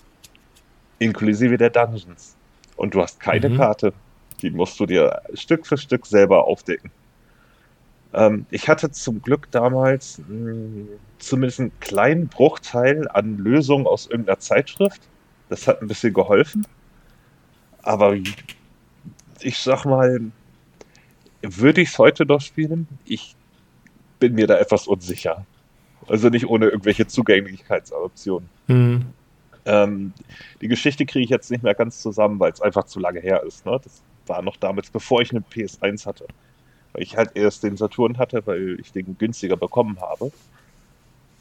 Inklusive der Dungeons und du hast keine mhm. Karte. Die musst du dir Stück für Stück selber aufdecken. Ähm, ich hatte zum Glück damals mh, hm, zumindest einen kleinen Bruchteil an Lösungen aus irgendeiner Zeitschrift. Das hat ein bisschen geholfen. Aber ich sag mal, würde ich es heute noch spielen? Ich bin mir da etwas unsicher. Also nicht ohne irgendwelche Zugänglichkeitsoptionen. Mhm. Ähm, die Geschichte kriege ich jetzt nicht mehr ganz zusammen, weil es einfach zu lange her ist. Ne? Das war noch damals, bevor ich eine PS1 hatte. Weil ich halt erst den Saturn hatte, weil ich den günstiger bekommen habe.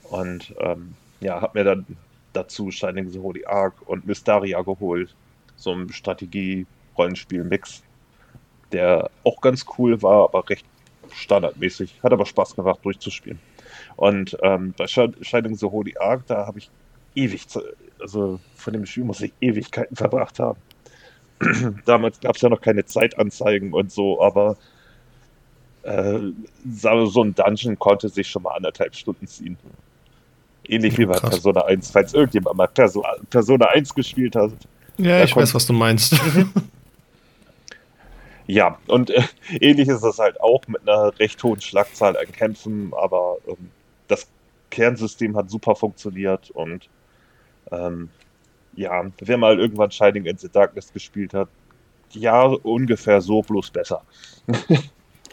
Und ähm, ja, habe mir dann dazu Shining the Holy Ark und Mysteria geholt. So ein Strategie-Rollenspiel-Mix, der auch ganz cool war, aber recht standardmäßig. Hat aber Spaß gemacht, durchzuspielen. Und ähm, bei Shining the Holy Ark, da habe ich ewig, also von dem Spiel muss ich Ewigkeiten verbracht haben. Damals gab es ja noch keine Zeitanzeigen und so, aber äh, so ein Dungeon konnte sich schon mal anderthalb Stunden ziehen. Ähnlich wie bei Krass. Persona 1, falls irgendjemand mal Perso Persona 1 gespielt hat. Ja, ich weiß, was du meinst. ja, und äh, ähnlich ist es halt auch mit einer recht hohen Schlagzahl an Kämpfen, aber ähm, das Kernsystem hat super funktioniert und ähm, ja, wer mal irgendwann Shining in the Darkness gespielt hat, ja, ungefähr so, bloß besser.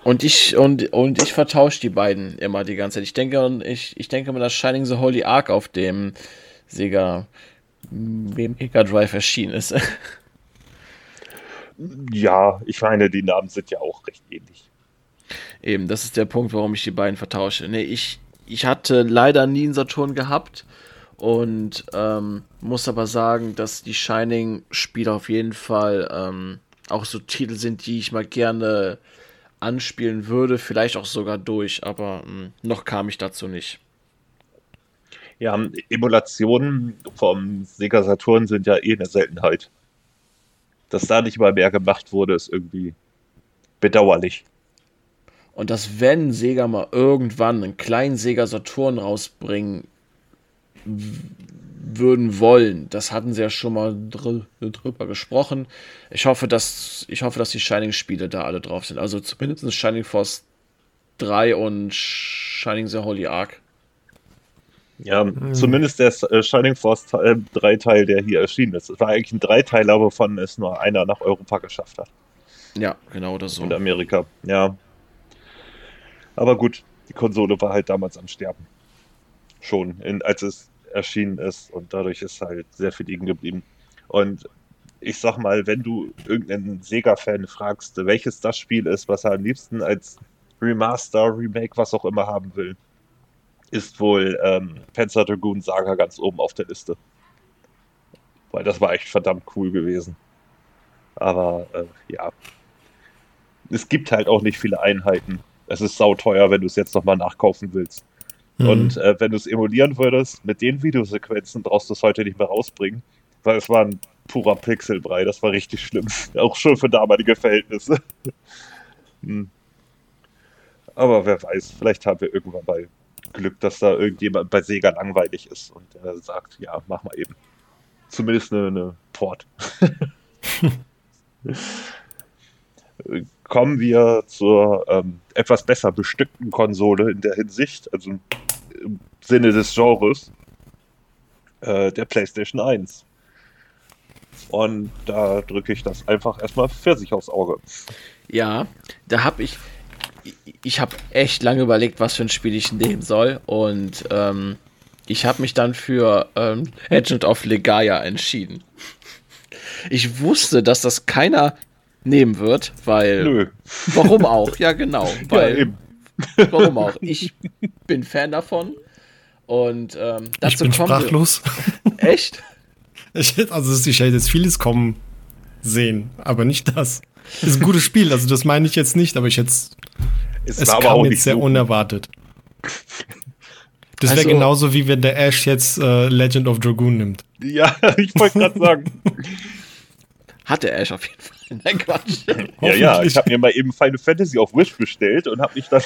und ich, und, und ich vertausche die beiden immer die ganze Zeit. Ich denke, ich, ich denke mal, dass Shining the Holy Ark auf dem Sega Mega Drive erschienen ist. ja, ich meine, die Namen sind ja auch recht ähnlich. Eben, das ist der Punkt, warum ich die beiden vertausche. Nee, ich, ich hatte leider nie einen Saturn gehabt und ähm, muss aber sagen, dass die Shining-Spiele auf jeden Fall ähm, auch so Titel sind, die ich mal gerne anspielen würde, vielleicht auch sogar durch, aber mh, hm, noch kam ich dazu nicht. Ja, Emulationen vom Sega Saturn sind ja eh eine Seltenheit. Dass da nicht mal mehr gemacht wurde, ist irgendwie bedauerlich. Und dass wenn Sega mal irgendwann einen kleinen Sega Saturn rausbringen würden wollen, das hatten sie ja schon mal dr drüber gesprochen. Ich hoffe, dass ich hoffe, dass die Shining Spiele da alle drauf sind. Also zumindest Shining Force 3 und Shining the Holy Ark. Ja, mhm. zumindest der äh, Shining Force 3 Teil, der hier erschienen ist. Es war eigentlich ein Dreiteiler, wovon es nur einer nach Europa geschafft hat. Ja, genau oder so. In Amerika, ja. Aber gut, die Konsole war halt damals am Sterben. Schon, in, als es erschienen ist und dadurch ist halt sehr viel liegen geblieben. Und ich sag mal, wenn du irgendeinen Sega-Fan fragst, welches das Spiel ist, was er am liebsten als Remaster, Remake, was auch immer haben will, ist wohl ähm, Panzer Dragoon Saga ganz oben auf der Liste. Weil das war echt verdammt cool gewesen. Aber äh, ja, es gibt halt auch nicht viele Einheiten es ist sauteuer, wenn du es jetzt nochmal nachkaufen willst. Mhm. Und äh, wenn du es emulieren würdest, mit den Videosequenzen brauchst du es heute nicht mehr rausbringen, weil es war ein purer Pixelbrei, das war richtig schlimm. Auch schon für damalige Verhältnisse. hm. Aber wer weiß, vielleicht haben wir irgendwann mal Glück, dass da irgendjemand bei Sega langweilig ist und der sagt, ja, mach mal eben. Zumindest eine, eine Port. kommen wir zur ähm, etwas besser bestückten Konsole in der Hinsicht, also im Sinne des Genres, äh, der PlayStation 1. Und da drücke ich das einfach erstmal für sich aufs Auge. Ja, da habe ich, ich habe echt lange überlegt, was für ein Spiel ich nehmen soll. Und ähm, ich habe mich dann für ähm, Legend of Legaia entschieden. Ich wusste, dass das keiner nehmen wird, weil. Nö. Warum auch? Ja, genau. Weil, ja, eben. Warum auch? Ich bin Fan davon. Und ähm, dazu ich bin kommt sprachlos. Echt? Ich, also ich hätte jetzt vieles kommen sehen, aber nicht das. Das ist ein gutes Spiel, also das meine ich jetzt nicht, aber ich hätte es. Es kam aber auch jetzt sehr so unerwartet. Das wäre also, genauso wie wenn der Ash jetzt äh, Legend of Dragoon nimmt. Ja, ich wollte gerade sagen. Hat der Ash auf jeden Fall. Nein, Quatsch. ja, ja, ich habe mir mal eben Final Fantasy auf Wish bestellt und habe mich dann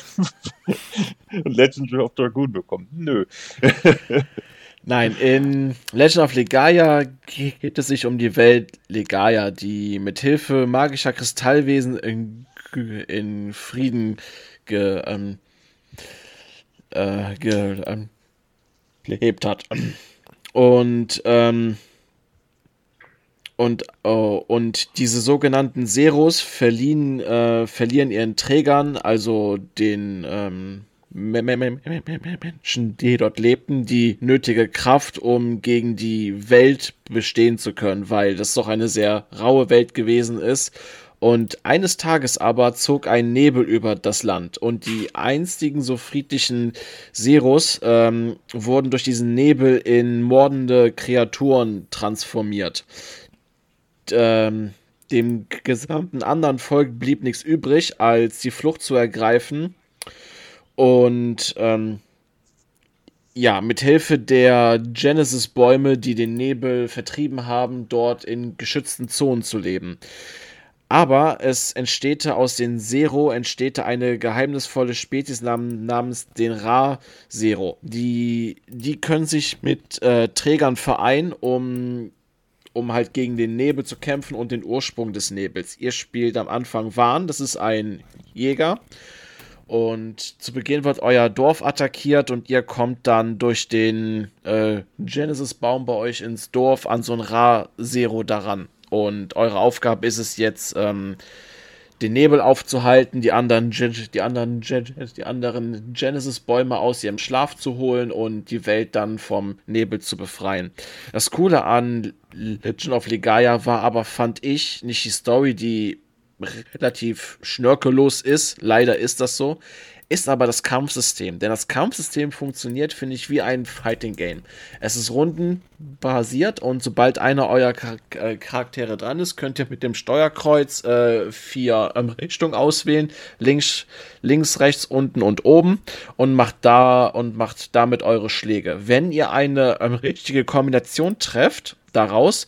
Legend of Dragoon bekommen. Nö. Nein, in Legend of Legaia geht es sich um die Welt Legaia, die mit Hilfe magischer Kristallwesen in, in Frieden ge, ähm, äh, ge, ähm, gelebt hat. Und ähm, und, oh, und diese sogenannten Seros verliehen, äh, verlieren ihren Trägern, also den ähm, Menschen, die dort lebten, die nötige Kraft, um gegen die Welt bestehen zu können, weil das doch eine sehr raue Welt gewesen ist. Und eines Tages aber zog ein Nebel über das Land und die einstigen so friedlichen Seros ähm, wurden durch diesen Nebel in mordende Kreaturen transformiert ähm, dem gesamten anderen Volk blieb nichts übrig, als die Flucht zu ergreifen. Und ähm, ja, mit Hilfe der Genesis-Bäume, die den Nebel vertrieben haben, dort in geschützten Zonen zu leben. Aber es entsteht aus den Zero entsteht eine geheimnisvolle Spezies namens den Ra-Zero. Die, die können sich mit äh, Trägern vereinen, um, um halt gegen den Nebel zu kämpfen und den Ursprung des Nebels. Ihr spielt am Anfang Wahn, das ist ein Jäger. Und zu Beginn wird euer Dorf attackiert und ihr kommt dann durch den äh, Genesis-Baum bei euch ins Dorf an so ein Ra-Zero daran. Und eure Aufgabe ist es jetzt, ähm, den Nebel aufzuhalten, die anderen, die anderen, die anderen Genesis-Bäume aus ihrem Schlaf zu holen und die Welt dann vom Nebel zu befreien. Das Coole an Legend of Legaia war aber, fand ich, nicht die Story, die relativ schnörkellos ist. Leider ist das so ist aber das Kampfsystem. Denn das Kampfsystem funktioniert, finde ich, wie ein Fighting Game. Es ist rundenbasiert und sobald einer eurer äh, Charaktere dran ist, könnt ihr mit dem Steuerkreuz äh, vier ähm, Richtungen auswählen. Links, links, rechts, unten und oben und macht da und macht damit eure Schläge. Wenn ihr eine ähm, richtige Kombination trefft, daraus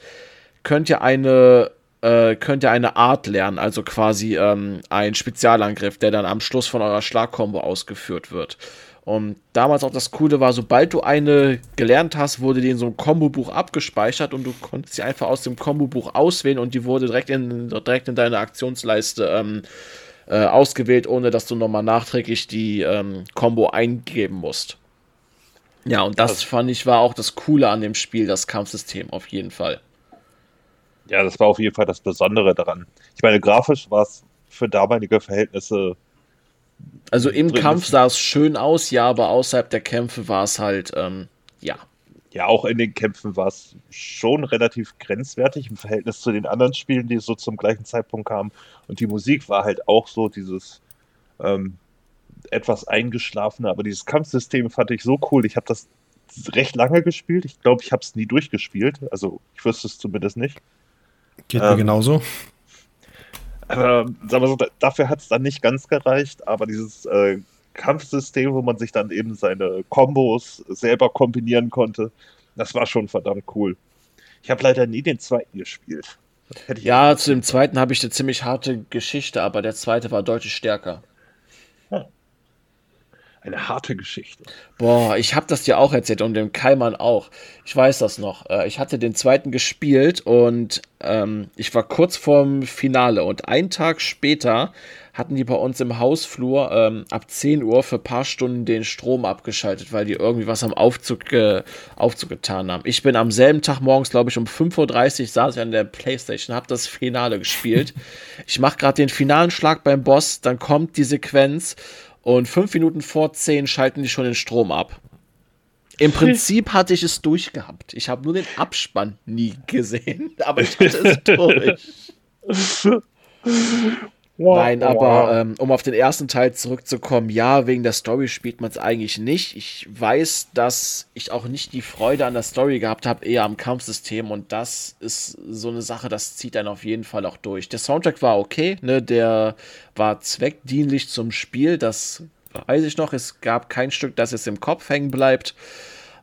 könnt ihr eine äh, könnt ihr eine Art lernen, also quasi ähm, ein Spezialangriff, der dann am Schluss von eurer Schlagkombo ausgeführt wird. Und damals auch das Coole war, sobald du eine gelernt hast, wurde die in so einem Kombo-Buch abgespeichert und du konntest sie einfach aus dem Kombo-Buch auswählen und die wurde direkt in, direkt in deine Aktionsleiste ähm, äh, ausgewählt, ohne dass du nochmal nachträglich die ähm, Combo eingeben musst. Ja, und das fand ich war auch das Coole an dem Spiel, das Kampfsystem auf jeden Fall. Ja, das war auf jeden Fall das Besondere daran. Ich meine, grafisch war es für damalige Verhältnisse. Also im Kampf sah es schön aus, ja, aber außerhalb der Kämpfe war es halt, ähm, ja. Ja, auch in den Kämpfen war es schon relativ grenzwertig im Verhältnis zu den anderen Spielen, die so zum gleichen Zeitpunkt kamen. Und die Musik war halt auch so dieses ähm, etwas eingeschlafene, aber dieses Kampfsystem fand ich so cool. Ich habe das recht lange gespielt. Ich glaube, ich habe es nie durchgespielt. Also ich wüsste es zumindest nicht. Geht ähm, mir genauso. Aber sagen wir so, dafür hat es dann nicht ganz gereicht, aber dieses äh, Kampfsystem, wo man sich dann eben seine Kombos selber kombinieren konnte, das war schon verdammt cool. Ich habe leider nie den zweiten gespielt. Ja, zu dem zweiten habe ich eine ziemlich harte Geschichte, aber der zweite war deutlich stärker eine harte Geschichte. Boah, ich habe das dir auch erzählt und dem Keimann auch. Ich weiß das noch. Äh, ich hatte den zweiten gespielt und ähm, ich war kurz vorm Finale und einen Tag später hatten die bei uns im Hausflur ähm, ab 10 Uhr für ein paar Stunden den Strom abgeschaltet, weil die irgendwie was am Aufzug, äh, Aufzug getan haben. Ich bin am selben Tag morgens, glaube ich, um 5.30 Uhr saß ich an der Playstation, habe das Finale gespielt. ich mache gerade den finalen Schlag beim Boss, dann kommt die Sequenz und fünf Minuten vor zehn schalten die schon den Strom ab. Im Prinzip hatte ich es durchgehabt. Ich habe nur den Abspann nie gesehen, aber ich hatte es durch. Nein, aber ähm, um auf den ersten Teil zurückzukommen, ja, wegen der Story spielt man es eigentlich nicht. Ich weiß, dass ich auch nicht die Freude an der Story gehabt habe, eher am Kampfsystem und das ist so eine Sache, das zieht einen auf jeden Fall auch durch. Der Soundtrack war okay, ne, der war zweckdienlich zum Spiel, das weiß ich noch. Es gab kein Stück, das jetzt im Kopf hängen bleibt,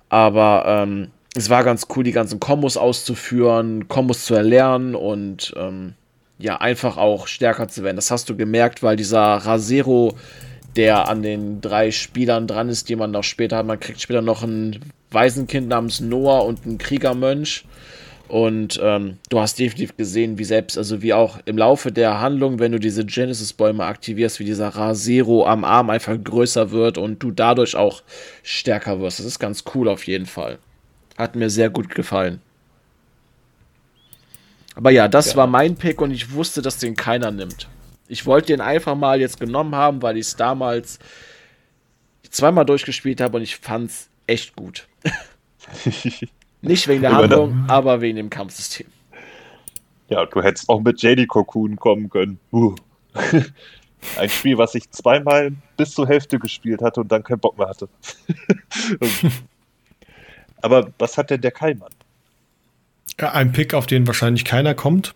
aber ähm, es war ganz cool, die ganzen Kombos auszuführen, Kombos zu erlernen und ähm, ja, einfach auch stärker zu werden. Das hast du gemerkt, weil dieser Rasero, der an den drei Spielern dran ist, die man noch später hat, man kriegt später noch ein Waisenkind namens Noah und einen Kriegermönch. Und ähm, du hast definitiv gesehen, wie selbst, also wie auch im Laufe der Handlung, wenn du diese Genesis-Bäume aktivierst, wie dieser Rasero am Arm einfach größer wird und du dadurch auch stärker wirst. Das ist ganz cool auf jeden Fall. Hat mir sehr gut gefallen. Aber ja, das ja. war mein Pick und ich wusste, dass den keiner nimmt. Ich wollte den einfach mal jetzt genommen haben, weil ich es damals zweimal durchgespielt habe und ich fand es echt gut. Nicht wegen der Handlung, aber wegen dem Kampfsystem. Ja, du hättest auch mit JD Cocoon kommen können. Uh. Ein Spiel, was ich zweimal bis zur Hälfte gespielt hatte und dann keinen Bock mehr hatte. aber was hat denn der Keimann? Ein Pick, auf den wahrscheinlich keiner kommt.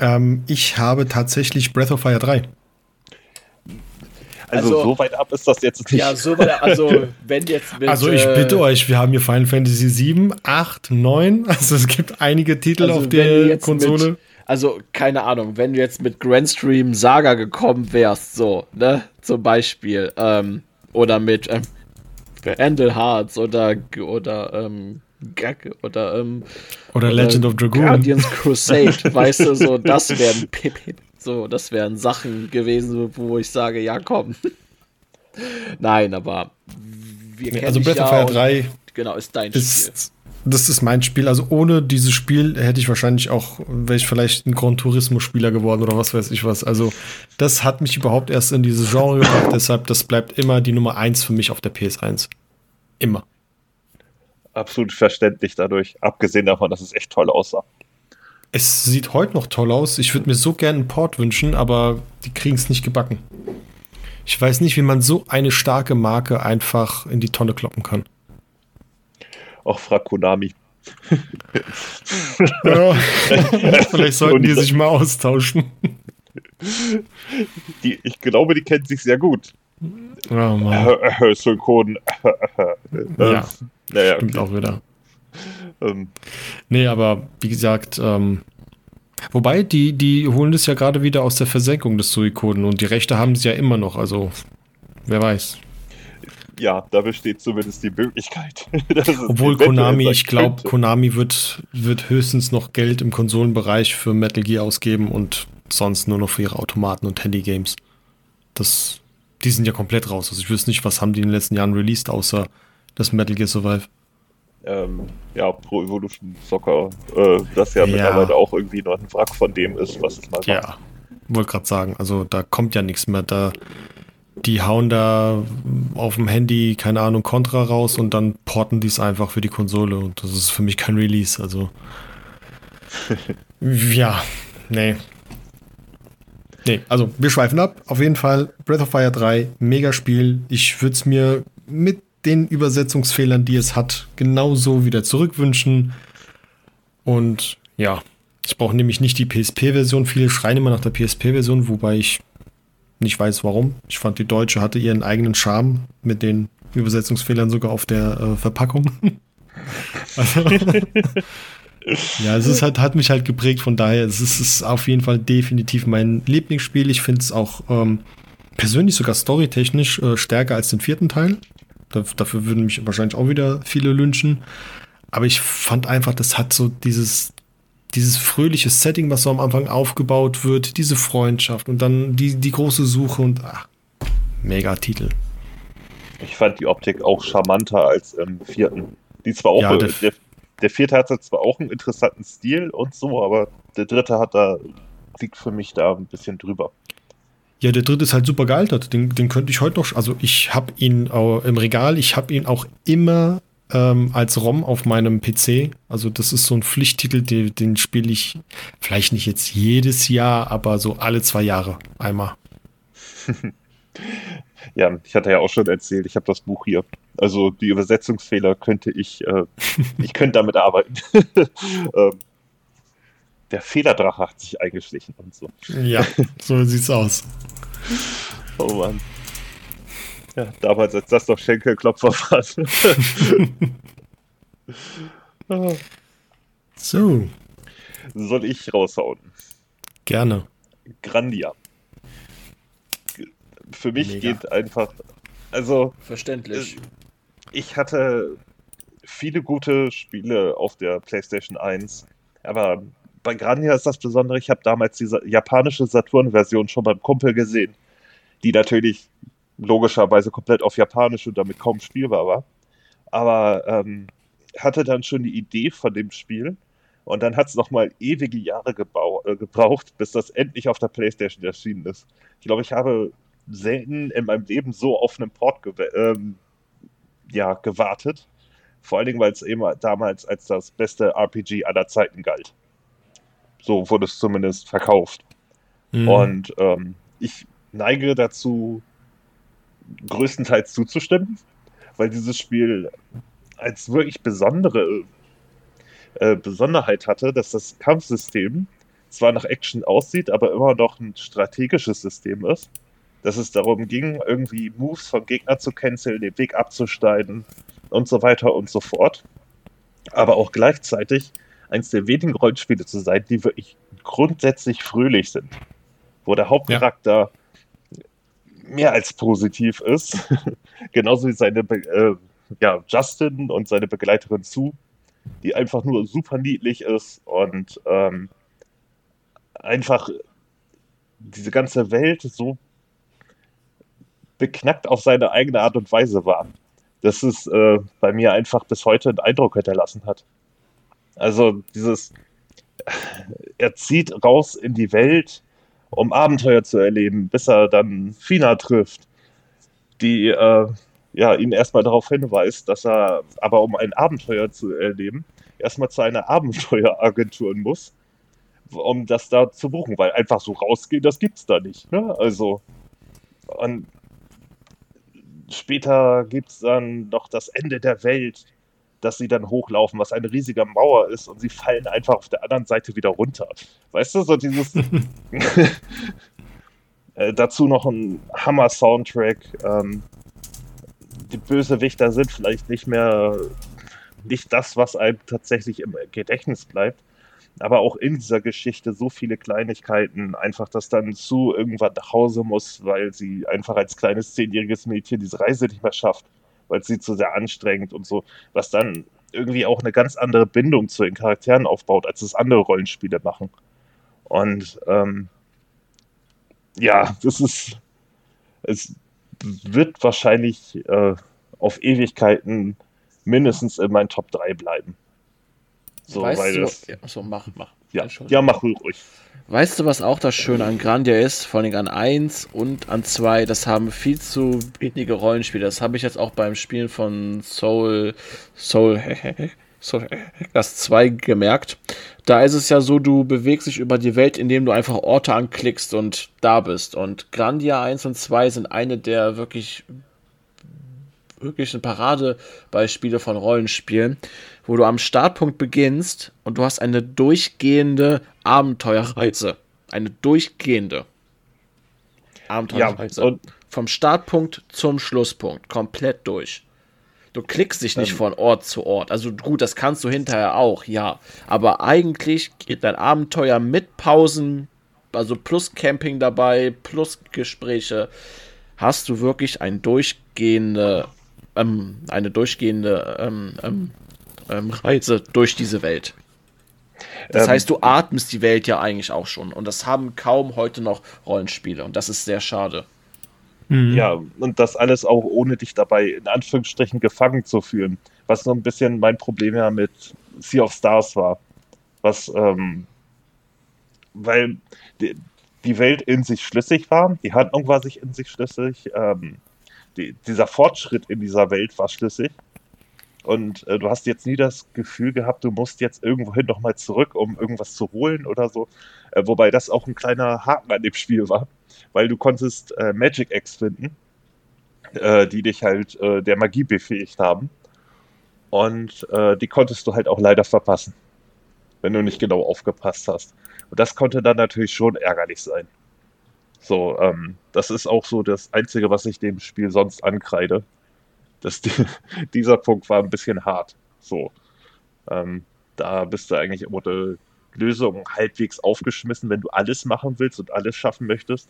Ähm, ich habe tatsächlich Breath of Fire 3. Also, also, so weit ab ist das jetzt nicht. Ja, so weit, also wenn jetzt mit, Also ich bitte äh, euch, wir haben hier Final Fantasy 7, 8, 9, also es gibt einige Titel also auf der Konsole. Mit, also keine Ahnung, wenn du jetzt mit Grandstream Saga gekommen wärst, so, ne, zum Beispiel, ähm, oder mit ähm, Handle Hearts oder, oder, ähm, Gag oder, ähm, oder Legend of Dragoon. Guardians Crusade, weißt du, so, das wären so, das wären Sachen gewesen, wo ich sage, ja, komm. Nein, aber wir kennen Also Breath of Fire 3 genau, ist dein ist, Spiel. Das ist mein Spiel. Also ohne dieses Spiel hätte ich wahrscheinlich auch, wäre ich vielleicht ein Grand Turismo-Spieler geworden oder was weiß ich was. Also das hat mich überhaupt erst in dieses Genre gebracht. Deshalb, das bleibt immer die Nummer 1 für mich auf der PS1. Immer. Absolut verständlich dadurch, abgesehen davon, dass es echt toll aussah. Es sieht heute noch toll aus. Ich würde mir so gerne einen Port wünschen, aber die kriegen es nicht gebacken. Ich weiß nicht, wie man so eine starke Marke einfach in die Tonne kloppen kann. Auch frag Konami. ja, vielleicht sollten die sich mal austauschen. Die, ich glaube, die kennen sich sehr gut. Oh Mann. Synchron. ja, naja, stimmt okay. auch wieder. Ähm. Nee, aber wie gesagt, ähm, wobei, die, die holen das ja gerade wieder aus der Versenkung des Suikoden und die Rechte haben sie ja immer noch, also wer weiß. Ja, da besteht zumindest die Möglichkeit. Obwohl Konami, ich glaube, Konami wird, wird höchstens noch Geld im Konsolenbereich für Metal Gear ausgeben und sonst nur noch für ihre Automaten und Handygames. Das, die sind ja komplett raus. Also ich wüsste nicht, was haben die in den letzten Jahren released, außer das Metal Gear Survive ähm, ja, Pro Evolution Soccer, äh, das ja, ja, mittlerweile auch irgendwie noch ein Wrack von dem ist, was es mal war. Ja, wollte gerade sagen, also da kommt ja nichts mehr. Da, die hauen da auf dem Handy, keine Ahnung, Contra raus und dann porten die es einfach für die Konsole und das ist für mich kein Release, also. ja, nee. Nee, also wir schweifen ab. Auf jeden Fall Breath of Fire 3, mega Spiel. Ich würde es mir mit den Übersetzungsfehlern, die es hat, genauso wieder zurückwünschen. Und ja, ich brauche nämlich nicht die PSP-Version. Viele schreien immer nach der PSP-Version, wobei ich nicht weiß warum. Ich fand, die deutsche hatte ihren eigenen Charme mit den Übersetzungsfehlern sogar auf der äh, Verpackung. also, ja, es ist halt, hat mich halt geprägt, von daher es ist es auf jeden Fall definitiv mein Lieblingsspiel. Ich finde es auch ähm, persönlich sogar storytechnisch äh, stärker als den vierten Teil. Dafür würden mich wahrscheinlich auch wieder viele lynchen. Aber ich fand einfach, das hat so dieses, dieses fröhliche Setting, was so am Anfang aufgebaut wird, diese Freundschaft und dann die, die große Suche und ach, mega Titel. Ich fand die Optik auch charmanter als im vierten. Die zwar auch, ja, der, der, der, vierte hat zwar auch einen interessanten Stil und so, aber der dritte hat da, liegt für mich da ein bisschen drüber. Ja, der dritte ist halt super gealtert. Den, den könnte ich heute noch. Also ich habe ihn auch im Regal. Ich habe ihn auch immer ähm, als ROM auf meinem PC. Also das ist so ein Pflichttitel, den, den spiele ich vielleicht nicht jetzt jedes Jahr, aber so alle zwei Jahre einmal. ja, ich hatte ja auch schon erzählt, ich habe das Buch hier. Also die Übersetzungsfehler könnte ich, äh, ich könnte damit arbeiten. ähm, der Fehlerdrache hat sich eingeschlichen und so. Ja, so sieht's aus. Oh Mann. Ja, damals, als das doch Schenkelklopfer war. so. Soll ich raushauen? Gerne. Grandia. Für mich Mega. geht einfach. Also. Verständlich. Äh, ich hatte viele gute Spiele auf der PlayStation 1, aber bei Grandia ist das Besondere, ich habe damals diese japanische Saturn-Version schon beim Kumpel gesehen, die natürlich logischerweise komplett auf Japanisch und damit kaum spielbar war. Aber ähm, hatte dann schon die Idee von dem Spiel und dann hat es nochmal ewige Jahre äh, gebraucht, bis das endlich auf der Playstation erschienen ist. Ich glaube, ich habe selten in meinem Leben so auf einen Port ge ähm, ja, gewartet. Vor allen Dingen, weil es eben damals als das beste RPG aller Zeiten galt. So wurde es zumindest verkauft. Mhm. Und ähm, ich neige dazu, größtenteils zuzustimmen, weil dieses Spiel als wirklich besondere äh, Besonderheit hatte, dass das Kampfsystem zwar nach Action aussieht, aber immer noch ein strategisches System ist. Dass es darum ging, irgendwie Moves von Gegner zu canceln, den Weg abzuschneiden und so weiter und so fort. Aber auch gleichzeitig eins der wenigen Rollenspiele zu sein, die wirklich grundsätzlich fröhlich sind. Wo der Hauptcharakter ja. mehr als positiv ist. Genauso wie seine äh, ja, Justin und seine Begleiterin Sue, die einfach nur super niedlich ist und ähm, einfach diese ganze Welt so beknackt auf seine eigene Art und Weise war. Dass es äh, bei mir einfach bis heute einen Eindruck hinterlassen hat. Also dieses, er zieht raus in die Welt, um Abenteuer zu erleben, bis er dann Fina trifft, die äh, ja, ihn erstmal darauf hinweist, dass er aber um ein Abenteuer zu erleben, erstmal zu einer Abenteueragentur muss, um das da zu buchen, weil einfach so rausgehen, das gibt's da nicht. Ne? Also, und später gibt es dann noch das Ende der Welt, dass sie dann hochlaufen, was eine riesige Mauer ist und sie fallen einfach auf der anderen Seite wieder runter. Weißt du, so dieses. äh, dazu noch ein Hammer-Soundtrack. Ähm, die Bösewichter sind vielleicht nicht mehr nicht das, was einem tatsächlich im Gedächtnis bleibt aber auch in dieser Geschichte so viele Kleinigkeiten. Einfach, dass dann Sue irgendwann nach Hause muss, weil sie einfach als kleines zehnjähriges Mädchen diese Reise nicht mehr schafft, weil sie zu sehr anstrengend und so, was dann irgendwie auch eine ganz andere Bindung zu den Charakteren aufbaut, als es andere Rollenspiele machen. Und ähm, ja, das ist, es wird wahrscheinlich äh, auf Ewigkeiten mindestens in meinen Top 3 bleiben. So, weißt weil du, das, ja, so, mach, mach. Ja, ja, mach ruhig. Weißt du, was auch das Schöne an Grandia ist? Vor allem an 1 und an 2, das haben viel zu wenige Rollenspiele. Das habe ich jetzt auch beim Spielen von Soul, Soul, Soul das 2 gemerkt. Da ist es ja so, du bewegst dich über die Welt, indem du einfach Orte anklickst und da bist. Und Grandia 1 und 2 sind eine der wirklich wirklich ein Paradebeispiele von Rollenspielen, wo du am Startpunkt beginnst und du hast eine durchgehende Abenteuerreise. Eine durchgehende Abenteuerreise. Ja, Vom Startpunkt zum Schlusspunkt. Komplett durch. Du klickst dich nicht ähm. von Ort zu Ort. Also gut, das kannst du hinterher auch, ja. Aber eigentlich geht dein Abenteuer mit Pausen, also plus Camping dabei, plus Gespräche, hast du wirklich ein durchgehende ähm, eine durchgehende ähm, ähm, ähm, Reise durch diese Welt. Das ähm, heißt, du atmest die Welt ja eigentlich auch schon. Und das haben kaum heute noch Rollenspiele. Und das ist sehr schade. Mhm. Ja, und das alles auch ohne dich dabei in Anführungsstrichen gefangen zu fühlen. Was so ein bisschen mein Problem ja mit Sea of Stars war. Was, ähm, weil die, die Welt in sich schlüssig war, die Handlung war sich in sich schlüssig, ähm, die, dieser Fortschritt in dieser Welt war schlüssig. Und äh, du hast jetzt nie das Gefühl gehabt, du musst jetzt irgendwohin nochmal zurück, um irgendwas zu holen oder so. Äh, wobei das auch ein kleiner Haken an dem Spiel war, weil du konntest äh, Magic Eggs finden, äh, die dich halt äh, der Magie befähigt haben. Und äh, die konntest du halt auch leider verpassen, wenn du nicht genau aufgepasst hast. Und das konnte dann natürlich schon ärgerlich sein. So, ähm, das ist auch so das Einzige, was ich dem Spiel sonst ankreide. Das, die, dieser Punkt war ein bisschen hart. So, ähm, da bist du eigentlich ohne Lösung halbwegs aufgeschmissen, wenn du alles machen willst und alles schaffen möchtest.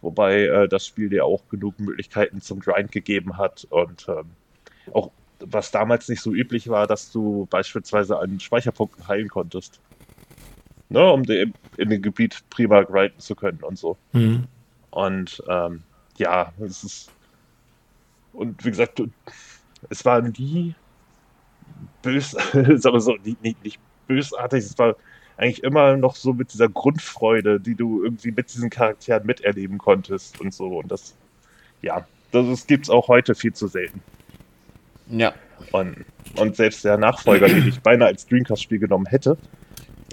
Wobei äh, das Spiel dir auch genug Möglichkeiten zum Grind gegeben hat und ähm, auch was damals nicht so üblich war, dass du beispielsweise an Speicherpunkten heilen konntest ne, um die, in dem Gebiet prima grinden zu können und so. Mhm. Und ähm, ja, es ist. Und wie gesagt, es war nie bös, aber so, nicht, nicht, nicht bösartig, es war eigentlich immer noch so mit dieser Grundfreude, die du irgendwie mit diesen Charakteren miterleben konntest und so. Und das, ja, das gibt es auch heute viel zu selten. Ja. Und, und selbst der Nachfolger, den ich beinahe als Dreamcast-Spiel genommen hätte,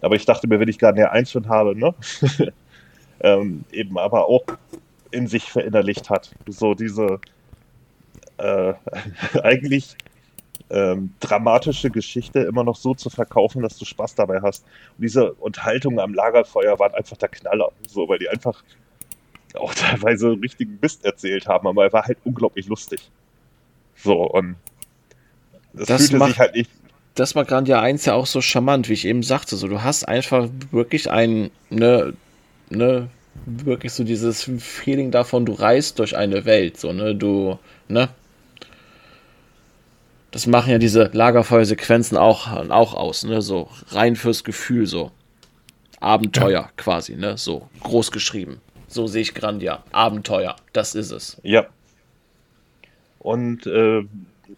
aber ich dachte mir, wenn ich gerade eine 1 schon habe, ne? ähm, eben aber auch in sich verinnerlicht hat. So diese äh, eigentlich ähm, dramatische Geschichte immer noch so zu verkaufen, dass du Spaß dabei hast. Und diese Unterhaltungen am Lagerfeuer waren einfach der Knaller, so, weil die einfach auch teilweise richtigen Mist erzählt haben, aber er war halt unglaublich lustig. So, und das, das fühlte sich halt nicht das war Grandia 1 ja auch so charmant, wie ich eben sagte. So, du hast einfach wirklich ein, ne, ne, wirklich so dieses Feeling davon, du reist durch eine Welt, so, ne, du, ne. Das machen ja diese Lagerfeuersequenzen auch, auch aus, ne, so rein fürs Gefühl, so. Abenteuer ja. quasi, ne, so groß geschrieben. So sehe ich Grandia. Abenteuer, das ist es. Ja. Und äh,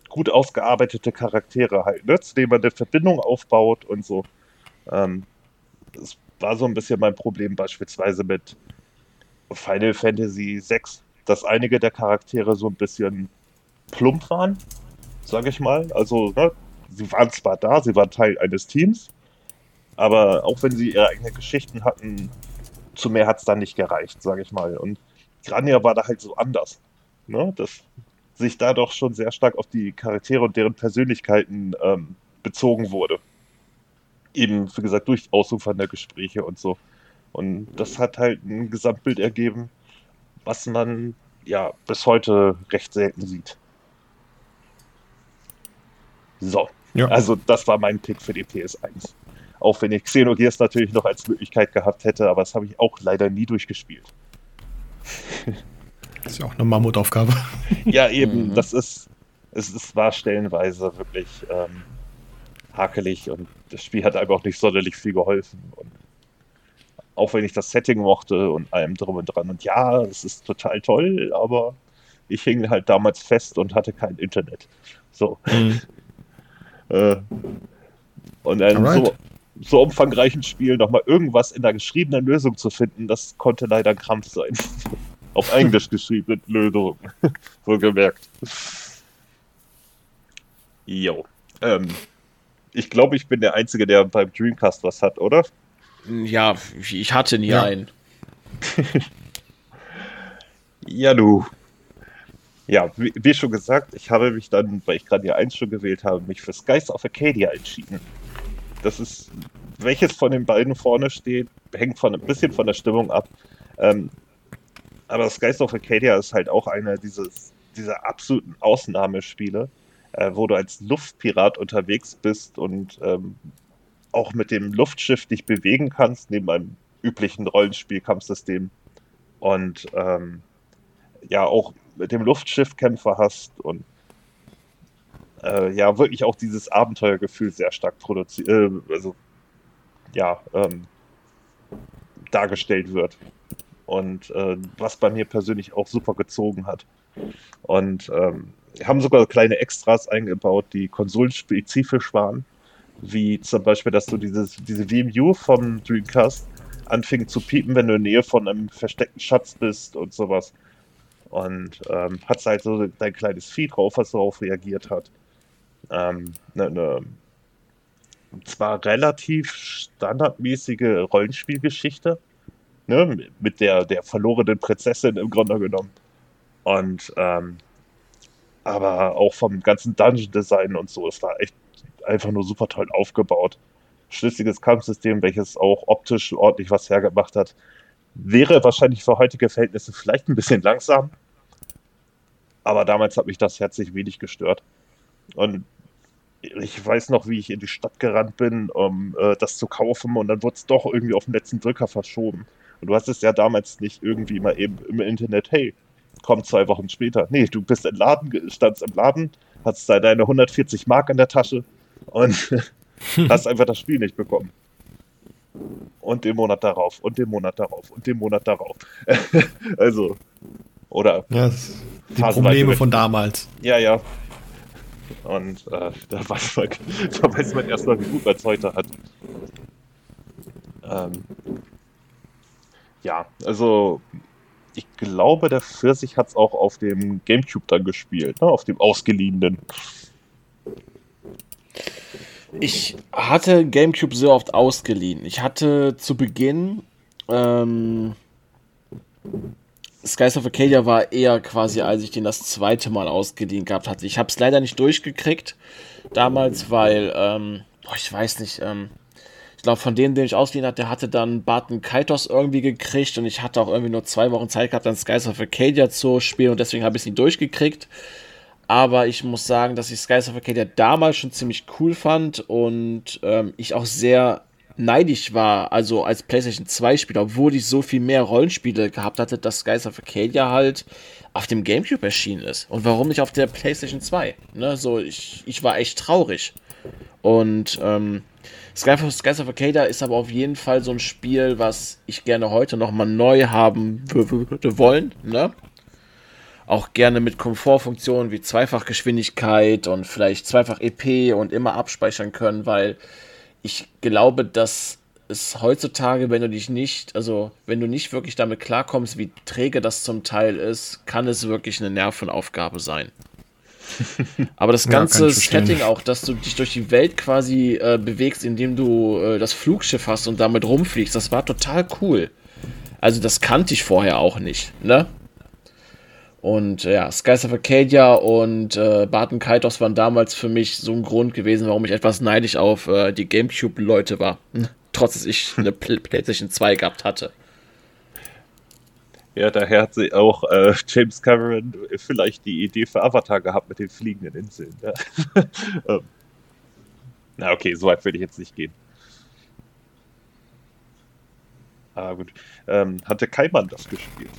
gut ausgearbeitete Charaktere halt, ne, zu denen man eine Verbindung aufbaut und so. Ähm, das war so ein bisschen mein Problem beispielsweise mit Final Fantasy VI, dass einige der Charaktere so ein bisschen plump waren, sage ich mal. Also, ne, sie waren zwar da, sie waren Teil eines Teams, aber auch wenn sie ihre eigenen Geschichten hatten, zu mehr hat es dann nicht gereicht, sage ich mal. Und Grania war da halt so anders. Ne? Das sich da doch schon sehr stark auf die Charaktere und deren Persönlichkeiten ähm, bezogen wurde. Eben, wie gesagt, durch ausufernde Gespräche und so. Und das hat halt ein Gesamtbild ergeben, was man ja bis heute recht selten sieht. So, ja. also das war mein Pick für die PS1. Auch wenn ich Xenogears natürlich noch als Möglichkeit gehabt hätte, aber das habe ich auch leider nie durchgespielt. Das ist ja auch eine Mammutaufgabe. Ja, eben. Mhm. Das ist, es, es war stellenweise wirklich ähm, hakelig und das Spiel hat einfach auch nicht sonderlich viel geholfen. Und auch wenn ich das Setting mochte und allem drum und dran. Und ja, es ist total toll, aber ich hing halt damals fest und hatte kein Internet. So. Mhm. äh, und ein so, so umfangreichen Spiel nochmal irgendwas in der geschriebenen Lösung zu finden, das konnte leider ein Krampf sein. Auf Englisch geschriebene Lösung. Wohlgemerkt. Jo. Ähm, ich glaube, ich bin der Einzige, der beim Dreamcast was hat, oder? Ja, ich hatte nie ja. einen. ja, du. Ja, wie, wie, schon gesagt, ich habe mich dann, weil ich gerade die 1 schon gewählt habe, mich für Skies of Arcadia entschieden. Das ist, welches von den beiden vorne steht, hängt von ein bisschen von der Stimmung ab. Ähm, aber Skies of Arcadia ist halt auch einer dieser absoluten Ausnahmespiele, äh, wo du als Luftpirat unterwegs bist und ähm, auch mit dem Luftschiff dich bewegen kannst, neben einem üblichen Rollenspielkampfsystem. Und ähm, ja, auch mit dem Luftschiff Kämpfe hast und äh, ja, wirklich auch dieses Abenteuergefühl sehr stark produziert, äh, also ja, ähm, dargestellt wird und äh, was bei mir persönlich auch super gezogen hat. Und ähm, haben sogar kleine Extras eingebaut, die konsolenspezifisch waren, wie zum Beispiel, dass du dieses, diese VMU vom Dreamcast anfing zu piepen, wenn du in der Nähe von einem versteckten Schatz bist und sowas. Und ähm, hat halt so dein kleines Vieh drauf, was darauf reagiert hat. Ähm, ne, ne, zwar relativ standardmäßige Rollenspielgeschichte, ne, mit der, der verlorenen Prinzessin im Grunde genommen. Und ähm, aber auch vom ganzen Dungeon-Design und so, es war echt einfach nur super toll aufgebaut. Schlüssiges Kampfsystem, welches auch optisch ordentlich was hergemacht hat. Wäre wahrscheinlich für heutige Verhältnisse vielleicht ein bisschen langsam, aber damals hat mich das herzlich wenig gestört. Und ich weiß noch, wie ich in die Stadt gerannt bin, um äh, das zu kaufen und dann wurde es doch irgendwie auf den letzten Drücker verschoben. Und du hast es ja damals nicht irgendwie mal eben im Internet, hey, komm zwei Wochen später. Nee, du bist im Laden, standst im Laden, hast da deine 140 Mark in der Tasche und hast einfach das Spiel nicht bekommen. Und den Monat darauf und den Monat darauf und den Monat darauf. also, oder. Ja, die Probleme von damals. Ja, ja. Und äh, da, weiß man, da weiß man erstmal, wie gut man es heute hat. Ähm, ja, also ich glaube, der Pfirsich hat es auch auf dem Gamecube dann gespielt, ne? auf dem ausgeliehenen. Ich hatte Gamecube sehr oft ausgeliehen. Ich hatte zu Beginn ähm, Skies of Arcadia war eher quasi, als ich den das zweite Mal ausgeliehen gehabt hatte. Ich habe es leider nicht durchgekriegt damals, weil ähm, oh, ich weiß nicht. Ähm, ich glaube, von denen, den ich ausgeliehen hatte, der hatte dann Barton Kaitos irgendwie gekriegt und ich hatte auch irgendwie nur zwei Wochen Zeit gehabt, dann Skies of Arcadia zu spielen und deswegen habe ich es nicht durchgekriegt. aber ich muss sagen, dass ich Skies of Arcadia damals schon ziemlich cool fand und ähm, ich auch sehr neidisch war, also als PlayStation 2 Spieler, obwohl ich so viel mehr Rollenspiele gehabt hatte, dass Skies of Arcadia halt auf dem GameCube erschienen ist. Und warum nicht auf der PlayStation 2? Ne, so, ich, ich war echt traurig. Und ähm, Of, Skies of Arcadia ist aber auf jeden Fall so ein Spiel, was ich gerne heute nochmal neu haben würde wollen. Ne? Auch gerne mit Komfortfunktionen wie Zweifachgeschwindigkeit und vielleicht Zweifach EP und immer abspeichern können, weil ich glaube, dass es heutzutage, wenn du dich nicht, also wenn du nicht wirklich damit klarkommst, wie träge das zum Teil ist, kann es wirklich eine Nervenaufgabe sein. Aber das ganze ja, Setting auch, dass du dich durch die Welt quasi äh, bewegst, indem du äh, das Flugschiff hast und damit rumfliegst, das war total cool. Also das kannte ich vorher auch nicht, ne? Und ja, Skies of Arcadia und äh, Barton Kaitos waren damals für mich so ein Grund gewesen, warum ich etwas neidisch auf äh, die Gamecube-Leute war. Trotz dass ich eine PlayStation 2 gehabt hatte. Ja, daher hat sie auch äh, James Cameron vielleicht die Idee für Avatar gehabt mit den fliegenden Inseln. Ja. ähm. Na okay, so weit will ich jetzt nicht gehen. Ah gut. Ähm, hatte Kaiman das gespielt?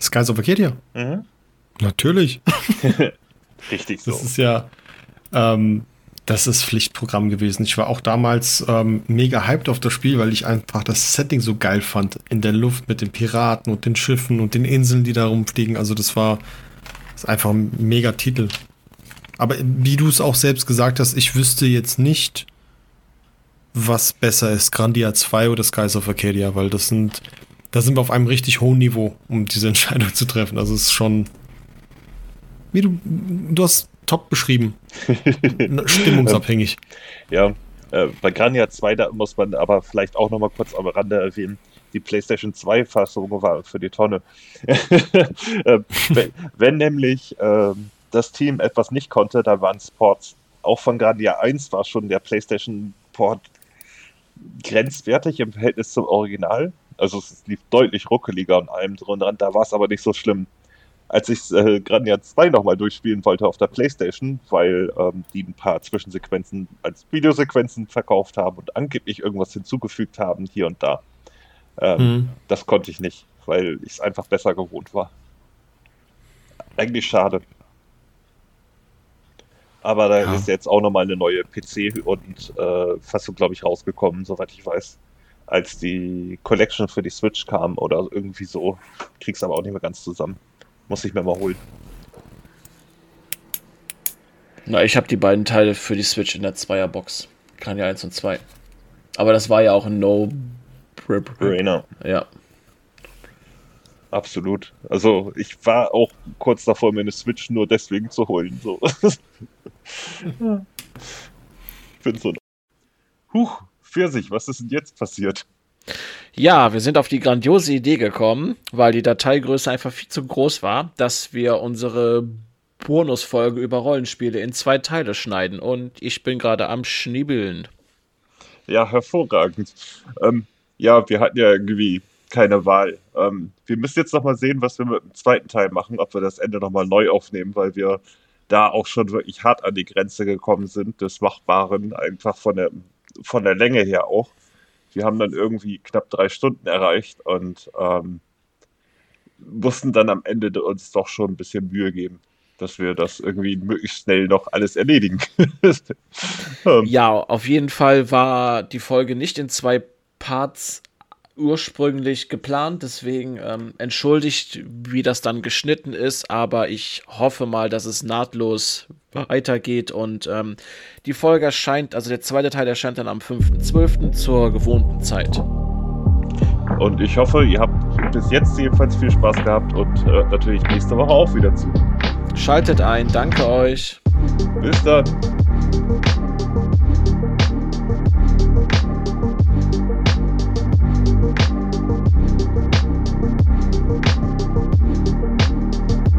Skies of Arcadia? Mhm. Natürlich. Richtig so. Das ist ja, ähm, das ist Pflichtprogramm gewesen. Ich war auch damals ähm, mega hyped auf das Spiel, weil ich einfach das Setting so geil fand. In der Luft mit den Piraten und den Schiffen und den Inseln, die da rumfliegen. Also das war das ist einfach ein mega Titel. Aber wie du es auch selbst gesagt hast, ich wüsste jetzt nicht, was besser ist, Grandia 2 oder Skies of Arcadia, weil das sind da sind wir auf einem richtig hohen Niveau, um diese Entscheidung zu treffen. Also es ist schon, wie du, du hast top beschrieben. Stimmungsabhängig. ja, äh, bei Grania 2, da muss man aber vielleicht auch nochmal kurz am Rande erwähnen, die PlayStation 2-Fassung war für die Tonne. äh, wenn, wenn, nämlich äh, das Team etwas nicht konnte, da waren Sports. Auch von Grania 1 war schon der PlayStation-Port grenzwertig im Verhältnis zum Original. Also es lief deutlich ruckeliger und allem drin dran. Da war es aber nicht so schlimm. Als ich äh, Grandia 2 nochmal durchspielen wollte auf der Playstation, weil ähm, die ein paar Zwischensequenzen als Videosequenzen verkauft haben und angeblich irgendwas hinzugefügt haben, hier und da. Ähm, hm. Das konnte ich nicht, weil ich es einfach besser gewohnt war. Eigentlich schade. Aber da ja. ist jetzt auch nochmal eine neue PC- und äh, Fassung, glaube ich, rausgekommen, soweit ich weiß als die Collection für die Switch kam oder irgendwie so. Krieg's aber auch nicht mehr ganz zusammen. Muss ich mir mal holen. Na, ich habe die beiden Teile für die Switch in der Zweierbox. Kann ja 1 und 2. Aber das war ja auch ein No Brainer. Ja. Absolut. Also ich war auch kurz davor, mir eine Switch nur deswegen zu holen. So. ich bin so. Huch, Pfirsich, was ist denn jetzt passiert? Ja, wir sind auf die grandiose Idee gekommen, weil die Dateigröße einfach viel zu groß war, dass wir unsere Bonusfolge über Rollenspiele in zwei Teile schneiden. Und ich bin gerade am Schnibbeln. Ja, hervorragend. Ähm, ja, wir hatten ja irgendwie keine Wahl. Ähm, wir müssen jetzt nochmal sehen, was wir mit dem zweiten Teil machen, ob wir das Ende nochmal neu aufnehmen, weil wir da auch schon wirklich hart an die Grenze gekommen sind des Machbaren, einfach von der von der Länge her auch. Wir haben dann irgendwie knapp drei Stunden erreicht und ähm, mussten dann am Ende uns doch schon ein bisschen Mühe geben, dass wir das irgendwie möglichst schnell noch alles erledigen. Ähm. ja, auf jeden Fall war die Folge nicht in zwei Parts ursprünglich geplant, deswegen ähm, entschuldigt, wie das dann geschnitten ist, aber ich hoffe mal, dass es nahtlos weitergeht und ähm, die Folge erscheint, also der zweite Teil erscheint dann am 5.12. zur gewohnten Zeit. Und ich hoffe, ihr habt bis jetzt jedenfalls viel Spaß gehabt und äh, natürlich nächste Woche auch wieder zu. Schaltet ein, danke euch. Bis dann.